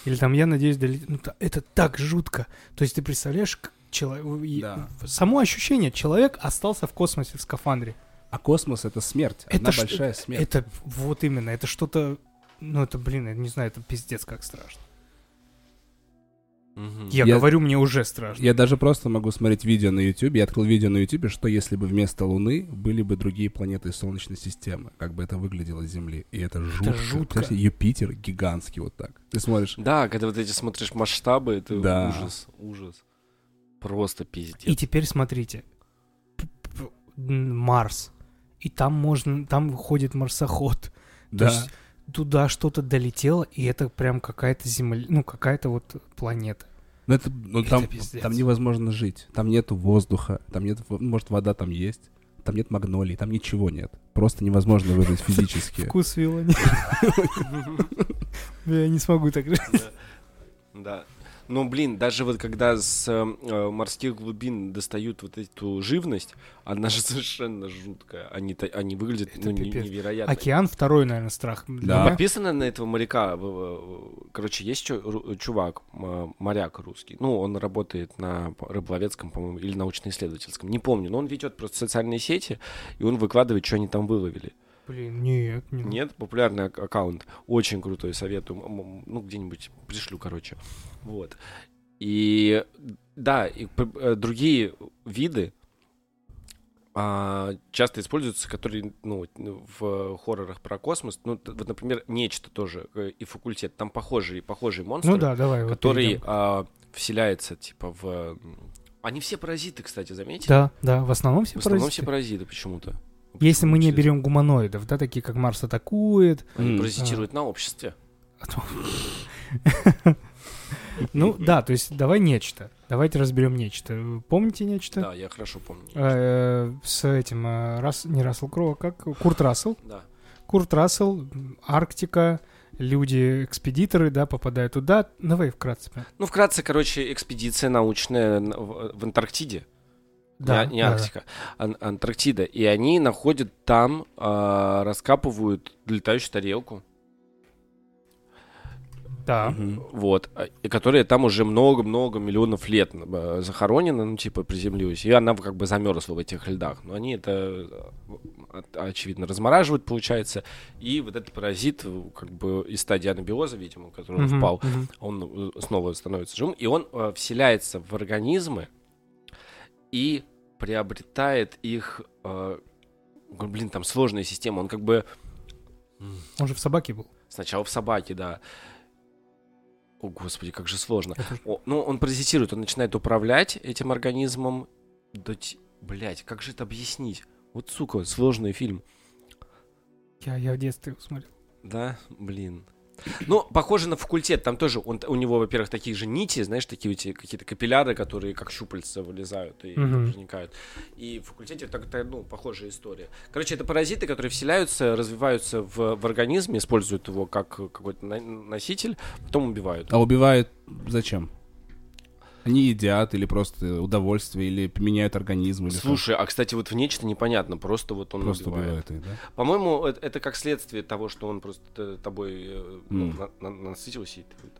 Или там я надеюсь долететь. Ну, это так жутко. То есть ты представляешь, чело- Да. само ощущение, человек остался в космосе в скафандре. А космос — это смерть. Одна ж- большая смерть. Это вот именно, это что-то... Ну, это, блин, я не знаю, это пиздец как страшно. Мгм. Я, Я- говорю, мне уже страшно. Я даже просто могу смотреть видео на YouTube. Я открыл видео на YouTube, что если бы вместо Луны были бы другие планеты из Солнечной системы, как бы это выглядело с Земли. И это жутко. жутко. Представляешь, Юпитер гигантский вот так. Ты смотришь. Да, когда вот эти смотришь масштабы, это Да. ужас, ужас. Просто пиздец. И теперь смотрите. Марс. И там можно... Там ходит марсоход. То Да. есть туда что-то долетело, и это прям какая-то земля... Ну, какая-то вот планета. Но это, ну, Это там, пиздец. там невозможно жить. Там нету воздуха, там нет, может, вода там есть, там нет магнолий, там ничего нет. Просто невозможно выжить физически. Вкус вилла. Я не смогу так жить. Да. Ну, блин, даже вот когда с э, морских глубин достают вот эту живность, она же совершенно жуткая. Они, они выглядят Это ну, пипец. невероятно. Океан второй, наверное, страх. для Да. Подписано на этого моряка. в- в- Короче, есть ру- чувак, моряк русский. Ну, он работает на рыболовецком, по-моему, или научно-исследовательском. Не помню, но он ведет просто социальные сети, и он выкладывает, что они там выловили. Блин, нет, не Нет, популярный ак- аккаунт. Очень крутой, советую. Ну, где-нибудь пришлю, короче. Вот. И да, и э, другие виды а, часто используются, которые, ну, в хоррорах про космос. Ну, вот, например, нечто тоже э, и факультет. Там похожие, похожие монстры, Ну да, давай. вот который перейдем. а, вселяется, типа, в... Они все паразиты, кстати, заметьте? Да, да, в основном все В основном паразиты. все паразиты почему-то. Если мы не берем гуманоидов, да, такие как Марс атакует. Они паразитируют на обществе. Ну да, то есть давай нечто. Давайте разберем нечто. Помните нечто? Да, я хорошо помню. Э, С этим, э, Рас- не Рассел Кроу, а как? Курт Рассел. Да. Курт Рассел, Арктика, люди-экспедиторы, да, попадают туда. Давай вкратце. Ну, вкратце, короче, экспедиция научная в Антарктиде. Да, не, не да, Арктика, Ан- Антарктида. И они находят там, а, раскапывают летающую тарелку. Да. Мгм. Вот. а, И которая там уже много-много миллионов лет э, захоронена, ну, типа, приземлилась. И она как бы замерзла в этих льдах. Но они это, э, очевидно, размораживают, получается. И вот этот паразит, э, как бы из стадии анабиоза, видимо, который он Мгм, впал, мгм. он э, снова становится живым, и он э, вселяется в организмы и приобретает их... э, блин, там сложная система. Он как бы Он же в собаке был. сначала в собаке, да. О, господи, как же сложно. Это О, ну, он паразитирует, он начинает управлять этим организмом. Да, блять, как же это объяснить? Вот, сука, сложный фильм. Я, я в детстве его смотрел. Да, блин. Ну, похоже на факультет. Там тоже он, у него, во-первых, такие же нити, знаешь, такие эти какие-то капилляры, которые как щупальца вылезают и проникают. И в факультете так, так, ну, похожая история. Короче, это паразиты, которые вселяются, развиваются в, в организме, используют его как какой-то носитель, потом убивают. А убивают зачем? Они едят или просто удовольствие, или меняют организм, или что? Слушай, а кстати, вот в нечто непонятно, просто вот он просто убивает. убивают их, да? По-моему, это, это как следствие того, что он просто тобой э, ну, на- на- насытился и ты вот-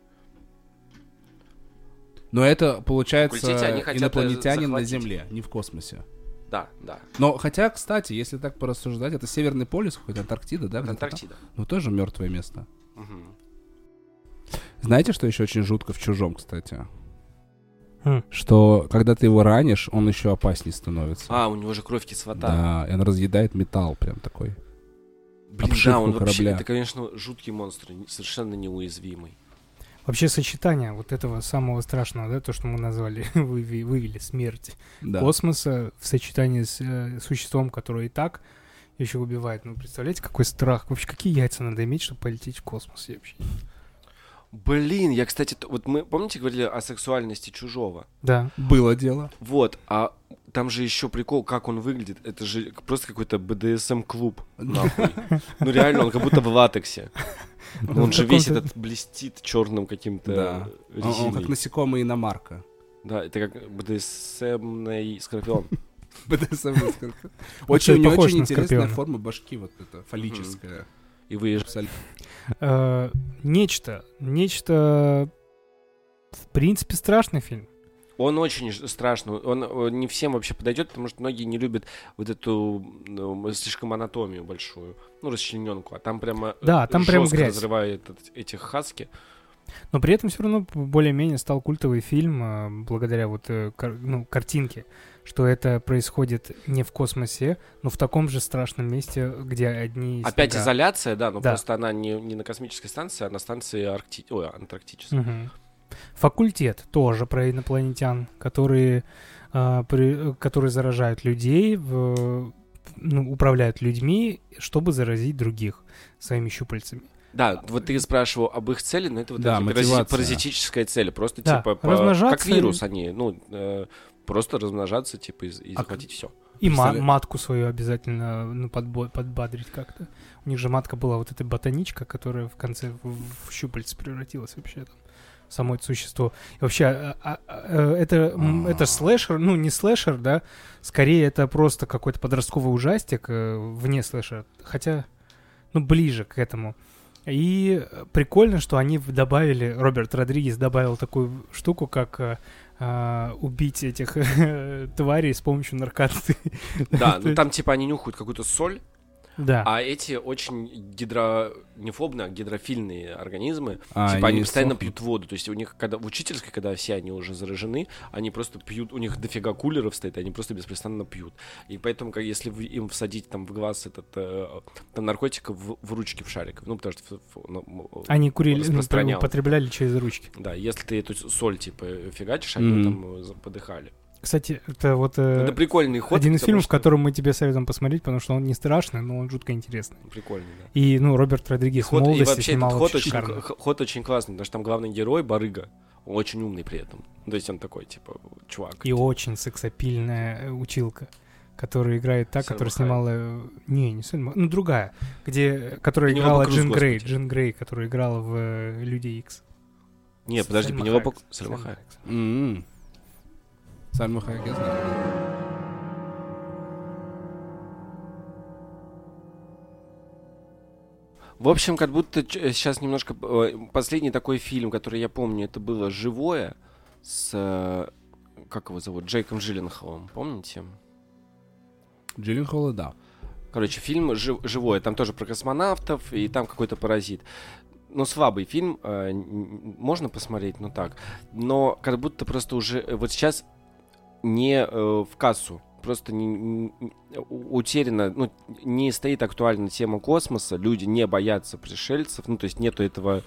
Но это, получается, э, инопланетянин на. Земле, не в космосе. Да, да. Но хотя, кстати, если так порассуждать, это Северный полюс, хоть Антарктида, да? где-то там? Антарктида. Ну, тоже мертвое место. Мгм. Знаете, что еще очень жутко в чужом, кстати? Хм. Что когда ты его ранишь, он еще опаснее становится. А, у него же кровь кислота. Да, и он разъедает металл прям такой. Блин, Обшивку да, он вообще, корабля. это, конечно, жуткий монстр, совершенно неуязвимый. Вообще сочетание вот этого самого страшного, да, то, что мы назвали, вывели смерть Да. космоса в сочетании с э, существом, которое и так еще убивает. Ну, представляете, какой страх. Вообще, какие яйца надо иметь, чтобы полететь в космос? Я вообще... Блин, я, кстати, вот мы, помните, говорили о сексуальности чужого? Да. Было дело. Вот, а там же еще прикол, как он выглядит. Это же просто какой-то БДСМ-клуб, нахуй. Ну реально, он как будто в латексе. Он же весь этот блестит черным каким-то Да. Он, резиной. как насекомый иномарка. Да, это как БДСМный скорпион. БДСМ Очень Очень, у него похож очень на интересная форма башки, вот эта, фаллическая. И вы Абсолютно. Э, нечто. Нечто... В принципе, страшный фильм. Он очень страшный. Он, э, не всем вообще подойдет, потому что многие не любят вот эту ну, слишком анатомию большую, ну, расчлененку. А там прямо э, Да, там прям жестко грязь. разрывает эт- этих хаски. Но при этом все равно более-менее стал культовый фильм э, благодаря вот э, ну, картинке, что это происходит не в космосе, но в таком же страшном месте, где одни Опять снега. изоляция, да, но Да. просто она не, не на космической станции, а на станции Аркти... Ой, антарктической. Мгм. Факультет тоже про инопланетян, которые, а, при- которые заражают людей, в- ну, управляют людьми, чтобы заразить других своими щупальцами. Да, вот ты спрашивал об их цели, но это вот Да, мотивация. паразитическая цель. Просто Да, типа по- как вирус они, ну, э, просто размножаться, типа, и, и А захватить все. И ма- матку свою обязательно ну, подбо- подбадрить как-то. У них же матка была вот эта ботаничка, которая в конце в, в щупальце превратилась вообще там. Само это существо. И вообще, а- а- а, это, м, это слэшер, ну не слэшер, да, скорее это просто какой-то подростковый ужастик э, вне слэшера. Хотя, ну ближе к этому. И прикольно, что они добавили, Роберт Родригес добавил такую штуку, как э, а, убить этих тварей с помощью наркоты. Да, ну там типа они нюхают какую-то соль, Да. а эти очень гидро... нефобные, а гидрофильные организмы, А, типа они постоянно сохнут. пьют воду. То есть у них, когда в учительской, когда все они уже заражены, они просто пьют, у них дофига кулеров стоит, они просто беспрестанно пьют. И поэтому, как если им всадить там в глаз этот э, там, наркотик в, в ручки в шарик, ну потому что ну, Они курили, ну, употребляли через ручки. Да, если ты эту соль типа фигачишь, они Мгм. там э, подыхали. Кстати, это вот э, Это прикольный ход. один из фильмов, что- который мы тебе советуем посмотреть, потому что он не страшный, но он жутко интересный. Прикольный, да. И, ну, Роберт Родригес в Ход, и молодости вообще снимал этот ход очень, шикарно. ход очень классный, потому что там главный герой барыга. Он очень умный при этом. То есть он такой, типа, чувак. И очень сексапильная э, училка, которая играет та, Сальма которая Хайек. снимала... э, Не, не Сальма, ну, другая, где... Которая Пенелопа играла Круз, Джин Грей. господи. Джин Грей, которая играла в Люди Икс. Нет, подожди, Сальма Пенелопа... Сальма Сальма Хайек. Сальма Хайек, я знаю. В общем, как будто сейчас немножко... э, Последний такой фильм, который я помню, это было «Живое» с... э, Как его зовут? Джейком Джилленхолом, помните? Джилленхола, да. Короче, фильм жив- живой, там тоже про космонавтов, и там какой-то паразит. Ну, слабый фильм, э, можно посмотреть, ну так. Но как будто просто уже э, вот сейчас не э, в кассу. Просто не, не- утеряна, ну, не стоит актуальна тема космоса, люди не боятся пришельцев, ну, то есть нету этого...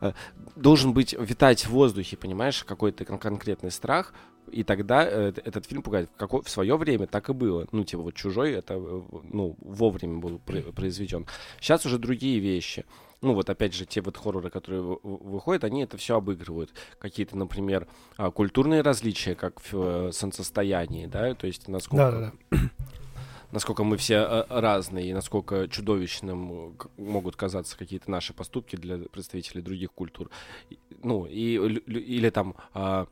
э, должен быть, витать в воздухе, понимаешь, какой-то кон- конкретный страх, и тогда э, этот фильм пугает. В, какое, в свое время так и было. Ну, типа, вот «Чужой» это, э, ну, вовремя был пр- произведен. Сейчас уже другие вещи. Ну, вот опять же, те вот хорроры, которые вы- вы- выходят, они это все обыгрывают. Какие-то, например, а, культурные различия, как в э, солнцестоянии, да, то есть насколько Да-да-да. насколько мы все э, разные и насколько чудовищным э, могут казаться какие-то наши поступки для представителей других культур. Ну, и, или там а,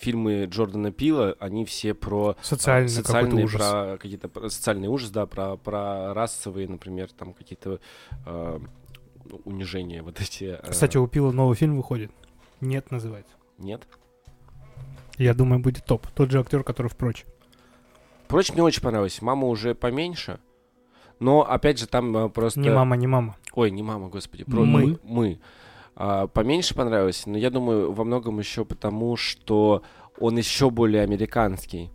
фильмы Джордана Пила, они все про Социальный социальные, ужас. про какие-то социальный ужас, да, про, про расовые, например, там какие-то а, унижения вот эти. а, Кстати, у Пила новый фильм выходит. Нет, называется. Нет. Я думаю, будет топ. Тот же актер, который в прочь. Впрочем, мне очень понравилось. Мама уже поменьше. Но, опять же, там а, просто... Не мама, не мама. Ой, не мама, господи, про Мы. мы. мы. А, поменьше понравилось, но я думаю, во многом еще потому, что он еще более американский.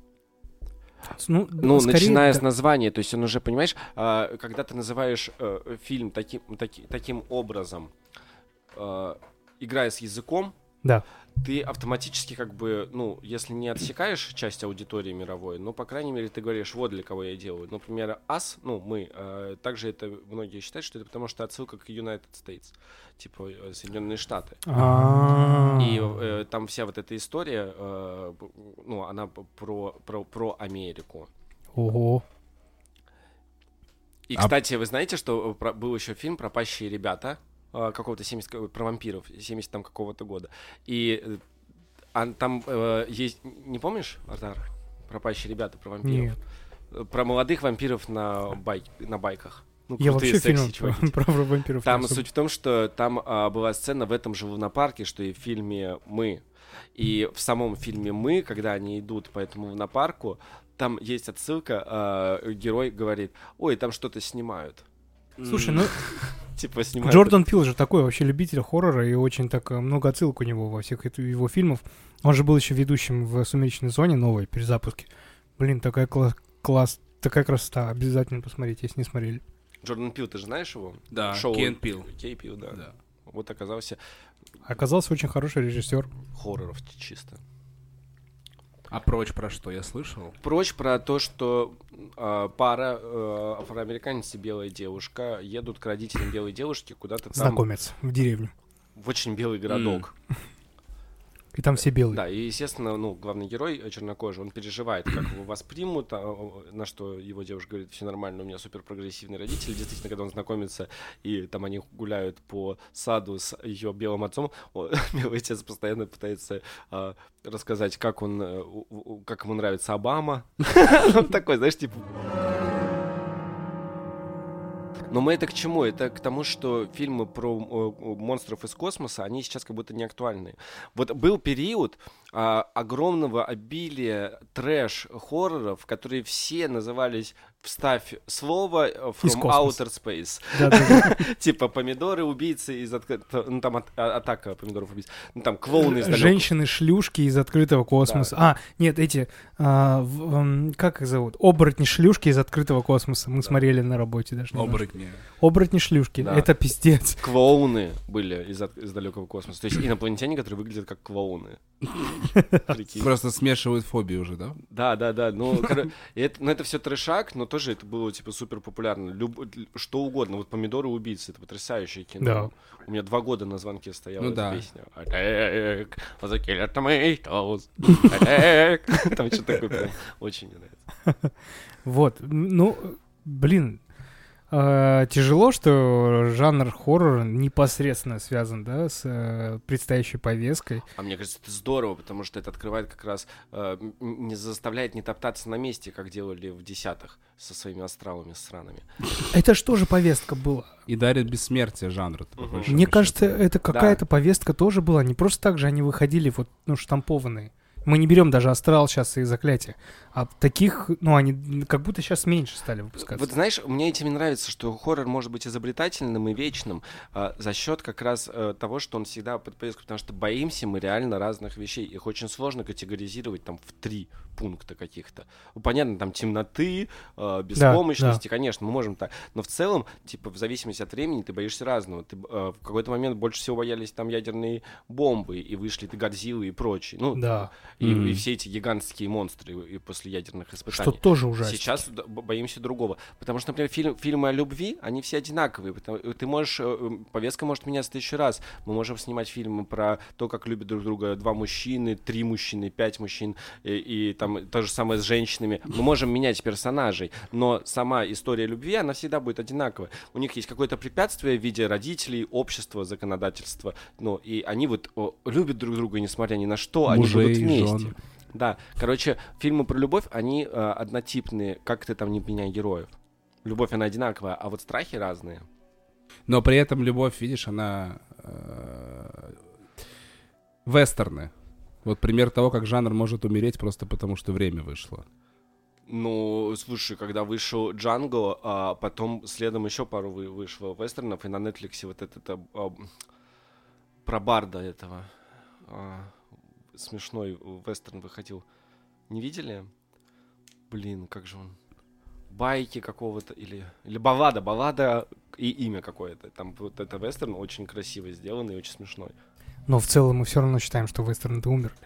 Ну, Ну, скорее, начиная с названия, то есть он уже, понимаешь, а, когда ты называешь э, фильм таким, таки- таким образом, э, играя с языком, Да. ты автоматически как бы, ну, если не отсекаешь часть аудитории мировой, ну, по крайней мере, ты говоришь, вот для кого я делаю. Например, ас, ну, мы, э, также это многие считают, что это потому что отсылка к United States, типа э, Соединенные Штаты. А. И э, там вся вот эта история, э, ну, она про, про, про Америку. Ого. И, А- кстати, вы знаете, что э, про- был еще фильм «Пропащие ребята» какого-то 70, ка- про вампиров, 70 там какого-то года. И э, а там э, есть, не помнишь, Артар? «Пропащие ребята» про вампиров? Нет. Э, Про молодых вампиров на, байк, на байках. Ну, Я вообще фильм секси чуваки. про, про вампиров. Там особо- суть в том, что там а, была сцена в этом же лунопарке, что и в фильме «Мы». И в самом фильме «Мы», когда они идут по этому лунопарку, там есть отсылка, э, герой говорит, ой, там что-то снимают. Слушай, ну Типа снимают. Джордан Пил же такой вообще любитель хоррора, и очень так э, много отсылок у него во всех его фильмов. Он же был еще ведущим в «Сумеречной зоне» новой перезапуске. Блин, такая класс, класс, такая красота. Обязательно посмотрите, если не смотрели. Джордан Пил, ты же знаешь его? Да, Шоу Кен Пил. Кей Пил, да. Да. Вот оказался Оказался очень хороший режиссер. хорроров чисто. А прочь про что я слышал? Прочь про то, что э, пара э, афроамериканец и белая девушка едут к родителям белой девушки куда-то там Знакомец в деревню. в очень белый городок. И там все белые. Да, и, естественно, ну, главный герой э, чернокожий, он переживает, как его воспримут, а, на что его девушка говорит, все нормально, у меня супер прогрессивные родители. Действительно, когда он знакомится, и там они гуляют по саду с ее белым отцом, о, белый отец постоянно пытается а, рассказать, как он, э, как ему нравится Обама. Он такой, знаешь, типа... Но мы это к чему? Это к тому, что фильмы про монстров из космоса, они сейчас как будто не актуальны. Вот был период а, огромного обилия трэш-хорроров, которые все назывались «Вставь слово э, from outer space». Типа помидоры, убийцы из открытого... Ну, там а- атака помидоров убийц. Ну, там клоуны из Женщины-шлюшки из открытого космоса. А, нет, эти, а, в- м, как их зовут? Оборотни-шлюшки из открытого космоса. Мы смотрели на работе даже. Оборотни. Оборотни-шлюшки. Да. Это пиздец. Клоуны были из, от- из далекого космоса. То есть инопланетяне, которые выглядят как клоуны. Просто смешивают фобии уже, да? Да, да, да. Ну, это, ну, это все трешак, но тоже это было, типа, супер популярно. Люб- что угодно. Вот «Помидоры убийцы» — это потрясающее кино. Да. У меня два года на звонке стояла Ну эта да. песня. Там что-то такое прям очень мне нравится. Вот, ну, блин, э, тяжело, что жанр хоррора непосредственно связан, да, с э, предстоящей повесткой. А мне кажется, это здорово, потому что это открывает как раз, э, не заставляет не топтаться на месте, как делали в десятых со своими астралами сраными. Это что же повестка была? И дарит бессмертие большому Мне кажется, это какая-то повестка тоже была. Не просто так же они выходили вот, ну, штампованные. Мы не берем даже астрал сейчас и заклятие. А таких, ну, они как будто сейчас меньше стали выпускаться. Вот знаешь, мне этим нравится, что хоррор может быть изобретательным и вечным а, за счет как раз э, того, что он всегда под повестку, потому что боимся мы реально разных вещей. Их очень сложно категоризировать там в три пункта каких-то. Ну, понятно, там темноты, э, беспомощности, конечно, мы можем так. Но в целом, типа, в зависимости от времени ты боишься разного. Ты э, в какой-то момент больше всего боялись там ядерные бомбы, и вышли ты Годзиллы и прочие. Ну, Да. и, Мгм. и все эти гигантские монстры и после ядерных испытаний. Что тоже ужасно. Сейчас боимся другого. Потому что, например, фильм- фильмы о любви, они все одинаковые. потому- э, Ты можешь, э, э, повестка может меняться тысячу раз. Мы можем снимать фильмы про то, как любят друг друга два мужчины, три мужчины, пять мужчин, и, и там то же самое с женщинами. Мы можем менять персонажей, но сама история любви, она всегда будет одинаковая. У них есть какое-то препятствие в виде родителей, общества, законодательства. Ну, и они вот о, любят друг друга, несмотря ни на что, они Мужей, будут вместе. жен. Да, короче, фильмы про любовь, они э, однотипные, как ты там не меняй героев. Любовь, она одинаковая, а вот страхи разные. Но при этом любовь, видишь, она... э, Вестерны. Вот пример того, как жанр может умереть просто потому, что время вышло. Ну, слушай, когда вышел Джанго, а потом следом еще пару вы- вышло вестернов, и на Netflix вот этот а, а, про Барда этого а, смешной вестерн выходил. Не видели? Блин, как же он? Байки какого-то или или баллада, баллада и имя какое-то. Там вот это вестерн очень красиво сделанный и очень смешной. Но в целом мы все равно считаем, что вестерны-то умерли.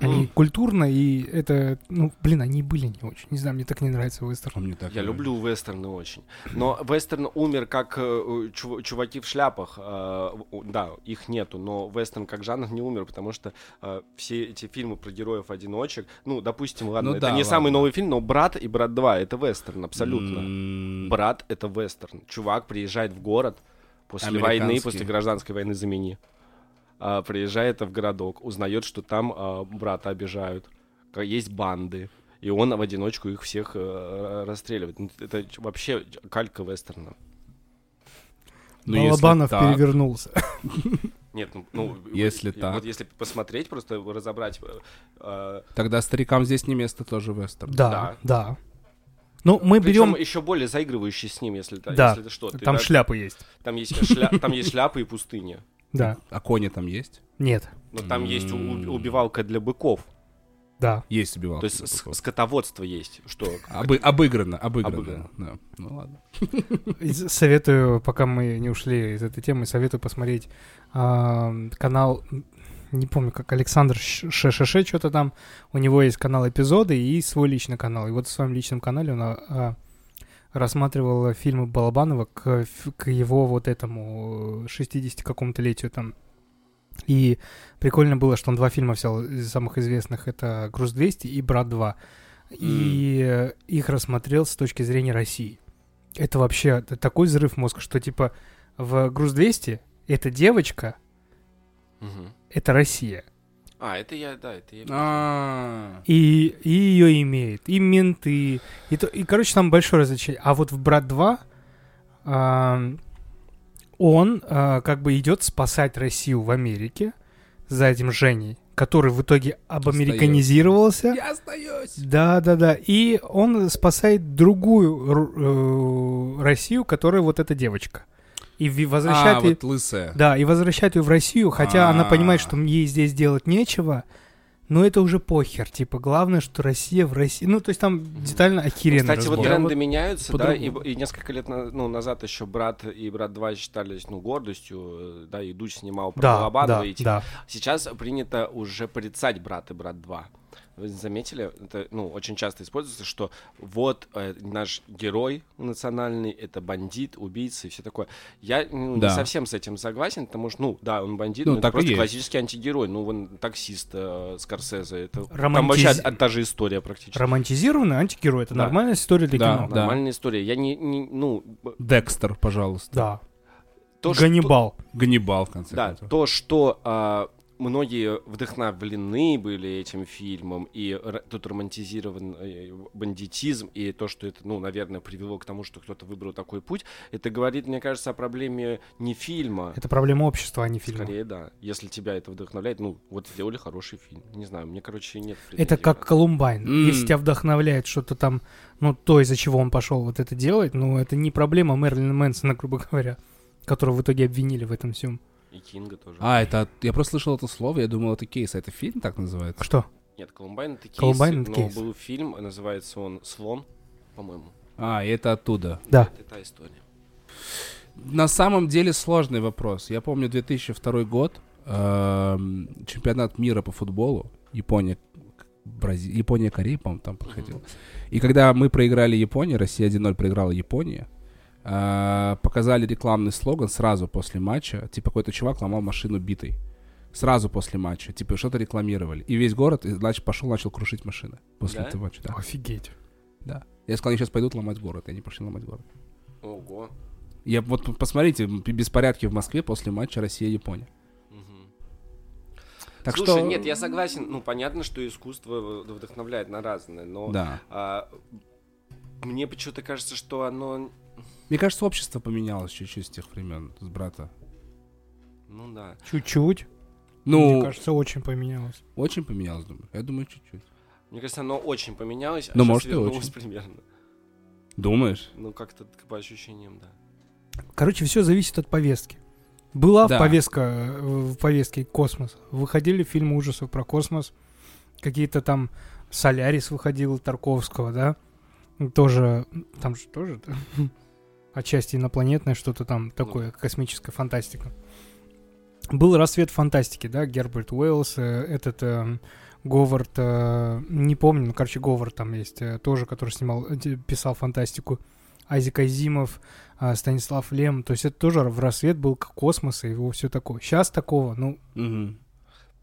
Они культурно, и это, ну, блин, они были не очень. Не знаю, мне так не нравится вестерн. Он мне так Я нравится. люблю вестерны очень. Но вестерн умер как э, чув- чуваки в шляпах. э, да, их нету. Но вестерн как жанр не умер, потому что э, все эти фильмы про героев-одиночек, ну, допустим, ладно, Ну это да, не ладно. самый новый фильм, но «Брат» и «Брат 2» — это вестерн, абсолютно. М, «Брат» — это вестерн. Чувак приезжает в город после войны, после гражданской войны «Замени». А, приезжает в городок, узнает, что там а, брата обижают, есть банды, и он в одиночку их всех э, расстреливает. Ну, Это вообще калька вестерна. ну, Балабанов так, перевернулся. Нет, ну, ну, Если вот, так. Вот если посмотреть, просто разобрать... э, э, Тогда старикам здесь не место тоже вестерн. Да, да. Ну, мы причем берем... еще более заигрывающий с ним, если, та- Да, если это что. ты, Там да, шляпы есть. Там есть, шля- там есть шляпы и пустыня. Да. А кони там есть? Нет. Но там есть убивалка для быков. Да. Есть убивалка. То есть с- скотоводство есть. Что? Обы- обыграно, обыграно. Обыграно. Да. Ну ладно. Советую, пока мы не ушли из этой темы, советую посмотреть а, канал, не помню, как Александр ШШШ, что-то там. У него есть канал эпизоды и свой личный канал. И вот в своем личном канале он а, рассматривал фильмы Балабанова к, к его вот этому 60 какому-то летию там. И прикольно было, что он два фильма взял из самых известных. Это «Груз-200» и «Брат 2». И э, их рассмотрел с точки зрения России. Это вообще такой взрыв мозга, что типа в «Груз-200» эта девочка Мгм. — это Россия. А, это я, да, это я. А, И, и ее имеет, и менты, и, то, и, короче, там большое различие. А вот в «Брат 2» ам, он а, как бы идет спасать Россию в Америке за этим Женей, который в итоге обамериканизировался. Я остаюсь. Да, да, да. И он спасает другую ру- э, Россию, которая вот эта девочка. И возвращает А, ее... вот лысая. Да, и возвращает ее в Россию, хотя она понимает, А. что ей здесь делать нечего. Но это уже похер. Типа, главное, что Россия в России. Ну, то есть там детально охеренно. Кстати, вот разбор. тренды меняются, да, и, и несколько лет на- ну, назад еще брат и брат 2 считались ну, гордостью, э, да, и Дудь снимал про Да, да, и типа, да. Сейчас принято уже порицать брат и брат 2. Вы заметили, это ну, очень часто используется, что вот э, наш герой национальный, это бандит, убийца и все такое. Я ну, Да. не совсем с этим согласен, потому что, ну, да, он бандит, Ну, но это просто есть. классический антигерой. Ну, он таксист э, Скорсезе, это там Романтиз- вообще од- та же история практически. Романтизированный антигерой. Это Да. нормальная история для Да, кино. да. Нормальная история. Я не, не- ну, Декстер, пожалуйста. Да. то, что- Ганнибал. Ганнибал, в конце Да, концов. то, что а, многие вдохновлены были этим фильмом, и тут романтизирован э, бандитизм, и то, что это, ну, наверное, привело к тому, что кто-то выбрал такой путь, это говорит, мне кажется, о проблеме не фильма. Это проблема общества, а не фильма. Скорее, да. Если тебя это вдохновляет, ну, вот сделали хороший фильм. Не знаю, мне, короче, нет Это как. Колумбайн. М. Если тебя вдохновляет что-то там, ну, то, из-за чего он пошел вот это делать, ну, это не проблема Мерлина Мэнсона, грубо говоря, которого в итоге обвинили в этом всем. И Кинга тоже. А, это... Я просто слышал это слово, я думал, это кейс. А это фильм так называется? Что? Нет, Колумбайн это кейс, Колумбайн это но кейс. был фильм, называется он «Слон», по-моему. А, и это оттуда. Да. Это та история. На самом деле сложный вопрос. Я помню 2002 год, эм, чемпионат мира по футболу, Япония, Брази... Япония, Корея, по-моему, там проходил. И когда мы проиграли Японии, Россия 1-0 проиграла Японии, э, показали рекламный слоган сразу после матча, типа какой-то чувак ломал машину битой. Сразу после матча, типа что-то рекламировали. И весь город, значит, пошел, начал крушить машины после Да? этого матча. Да. Офигеть. да. Я сказал, они сейчас пойдут ломать город, и они пошли ломать город. Ого. Я вот посмотрите, беспорядки в Москве после матча Россия-Япония. Так Слушай, что... нет, я согласен. Ну, понятно, что искусство вдохновляет на разное, но Да. а, мне почему-то кажется, что оно... Мне кажется, общество поменялось чуть-чуть с тех времен, с брата. Ну да. Чуть-чуть. Ну, Мне кажется, очень поменялось. очень поменялось, думаю. Я думаю, чуть-чуть. Мне кажется, оно очень поменялось, а Ну, может, и вернулось очень. примерно. Думаешь? Ну, как-то по ощущениям, да. Короче, все зависит от повестки. Была Да. повестка э, в повестке космос. Выходили фильмы ужасов про космос. Какие-то там Солярис выходил Тарковского, да? Тоже, там же тоже да? отчасти инопланетное что-то там такое, космическая фантастика. Был рассвет фантастики, да, Герберт Уэллс, э, этот э, Говард, э, не помню, ну, короче, Говард там есть, э, тоже, который снимал, э, писал фантастику. Айзек Азимов, а, Станислав Лем, то есть это тоже в рассвет был космос и его все такое. Сейчас такого, ну, Мгм.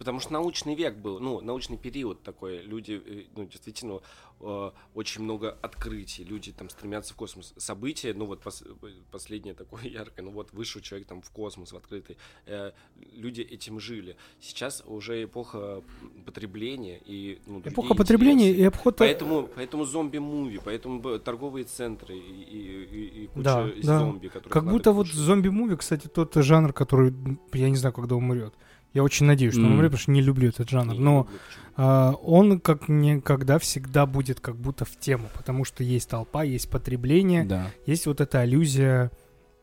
Потому что научный век был, ну, научный период такой. Люди, э, ну, действительно, э, очень много открытий. Люди там стремятся в космос. События, ну, вот пос- последнее такое яркое, ну, вот вышел человек там в космос, в открытый. Э, люди этим жили. Сейчас уже эпоха потребления и, ну, Эпоха потребления интересы. и обход... Поэтому, поэтому зомби-муви, поэтому торговые центры и, и, и- куча Да, да. зомби, которых Как будто вот кушать. зомби-муви, кстати, тот жанр, который, я не знаю, когда умрет. Я очень надеюсь, что он М. умрет, потому что не люблю этот жанр. Не Но а, он как никогда всегда будет как будто в тему, потому что есть толпа, есть потребление, Да. есть вот эта аллюзия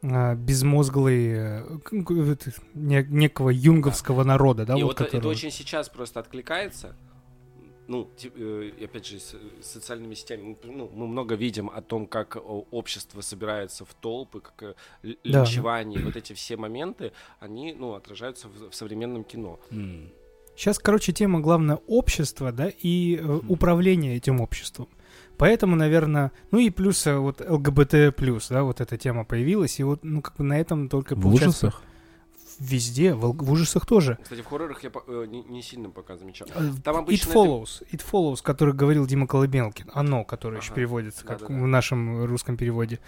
а, безмозглой э, это, не- некого юнговского народа, да, и вот вот это который- очень сейчас просто откликается. Ну, э, опять же, с социальными сетями. Мы, ну, мы много видим о том, как общество собирается в толпы, как э, л- Да. линчевание, вот эти все моменты, они, ну, отражаются в, в современном кино. Сейчас, короче, тема главное общество, да, и э, управление этим обществом. Поэтому, наверное, ну и плюс вот ЛГБТ плюс, да, вот эта тема появилась, и вот, ну, как бы на этом только В получается, ужасах? Везде, в, ужасах тоже. Кстати, в хоррорах я э, не, не сильно пока замечал. Э, Там It обычно это- Follows, It Follows, который говорил Дима Колыбелкин, оно, которое еще Ага. переводится, как Да-да-да. в нашем русском переводе.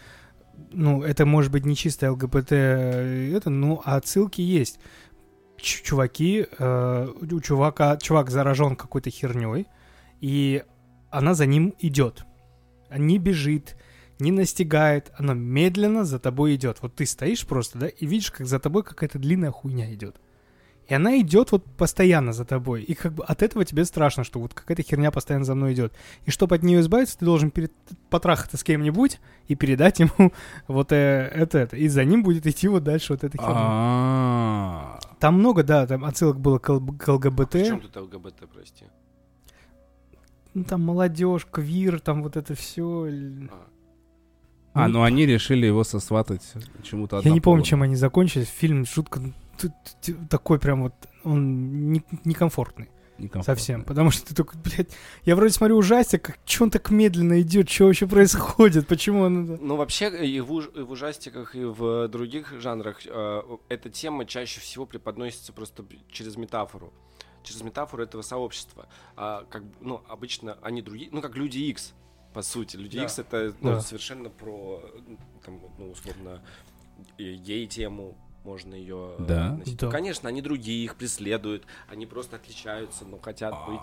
Ну, это может быть не чисто ЛГБТ, э, это, ну, а отсылки есть. Ч- чуваки, э, у чувака, чувак заражен какой-то херней, и она за ним идет. Не бежит, не настигает, она медленно за тобой идет. Вот ты стоишь просто, да, и видишь, как за тобой какая-то длинная хуйня идет. И она идет вот постоянно за тобой. И как бы от этого тебе страшно, что вот какая-то херня постоянно за мной идет. И чтобы от нее избавиться, ты должен перед... потрахаться с кем-нибудь и передать ему вот э, это, это. И за ним будет идти вот дальше вот эта херня. А. Там много, да, там отсылок было к, к ЛГБТ. В чем тут ЛГБТ, прости? Ну, там молодежь, квир, там вот это все. А, А, ну они решили его сосватать чему-то Я не помню, чем они закончились. Фильм жутко такой прям вот, он не- некомфортный. Совсем. Потому что ты только, блядь, я вроде смотрю ужастик, как че он так медленно идет, что вообще происходит, почему он... Ну, вообще, и в, уж- и в ужастиках, и в других жанрах э, эта тема чаще всего преподносится просто через метафору. Через метафору этого сообщества. А, как, бы, ну, обычно они другие, ну, как Люди Икс, по сути. Люди Да. Икс это ну, Да. совершенно про, там, ну, условно, гей-тему, можно ее Да? относить. Да. Ну, конечно, они другие, их преследуют, они просто отличаются, но хотят быть.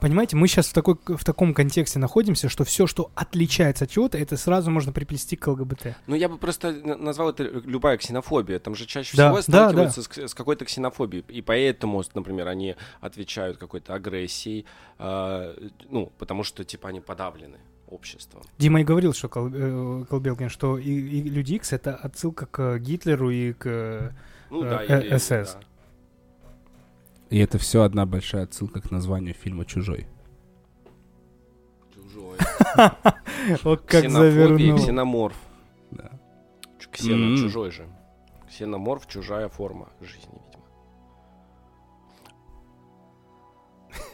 Понимаете, мы сейчас в, такой, в таком контексте находимся, что все, что отличается от чего-то, это сразу можно приплести к ЛГБТ. Ну, я бы просто назвал это любая ксенофобия. Там же чаще Да, всего да, сталкиваются С, с какой-то ксенофобией. И поэтому, например, они отвечают какой-то агрессией, а, ну, потому что, типа, они подавлены обществом. Дима и говорил, что Кол- э, Колбелкин, что и, и Люди Икс это отсылка к Гитлеру и к... Ну, Э, да, э, или- СС. да. И это все одна большая отсылка к названию фильма «Чужой». Чужой. О, как Ксенофобия, завернул. ксеноморф. Да. Чу- Ксено, М. чужой же. Ксеноморф, чужая форма жизни, видимо.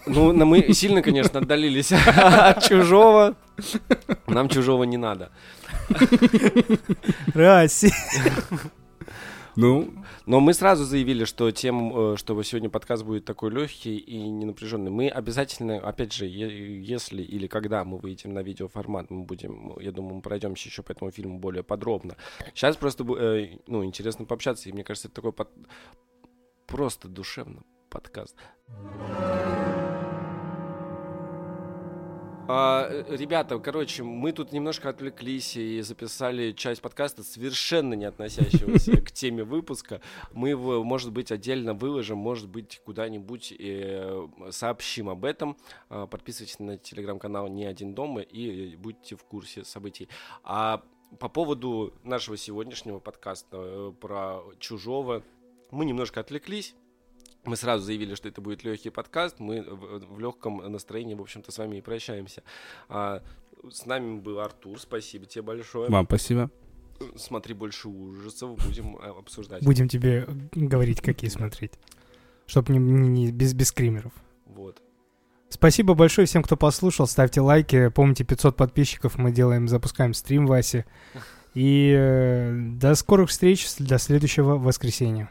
Ну, на- мы сильно, конечно, отдалились от чужого. Нам чужого не надо. Россия. Ну, Но мы сразу заявили, что тем, э, что сегодня подкаст будет такой легкий и не напряженный. Мы обязательно, опять же, если или когда мы выйдем на видеоформат, мы будем, я думаю, мы пройдемся еще по этому фильму более подробно. Сейчас просто, э, ну, интересно пообщаться, и мне кажется, это такой под- просто душевный подкаст. А, э, ребята, короче, мы тут немножко отвлеклись и записали часть подкаста, совершенно не относящегося к теме выпуска. Мы его, может быть, отдельно выложим, может быть, куда-нибудь э, сообщим об этом. А, Подписывайтесь на телеграм-канал «Не один дома» и будьте в курсе событий. А по поводу нашего сегодняшнего подкаста э, про чужого, мы немножко отвлеклись. Мы сразу заявили, что это будет легкий подкаст. Мы в, легком настроении, в общем-то, с вами и прощаемся. А, с нами был Артур. Спасибо тебе большое. вам спасибо. Смотри больше ужасов. Будем э, обсуждать. Будем тебе говорить, какие смотреть. Чтобы не, не- не- без, без скримеров. Вот. Спасибо большое всем, кто послушал. Ставьте лайки. Помните, 500 подписчиков мы делаем, запускаем стрим Васи. И э, до скорых встреч, до следующего воскресенья.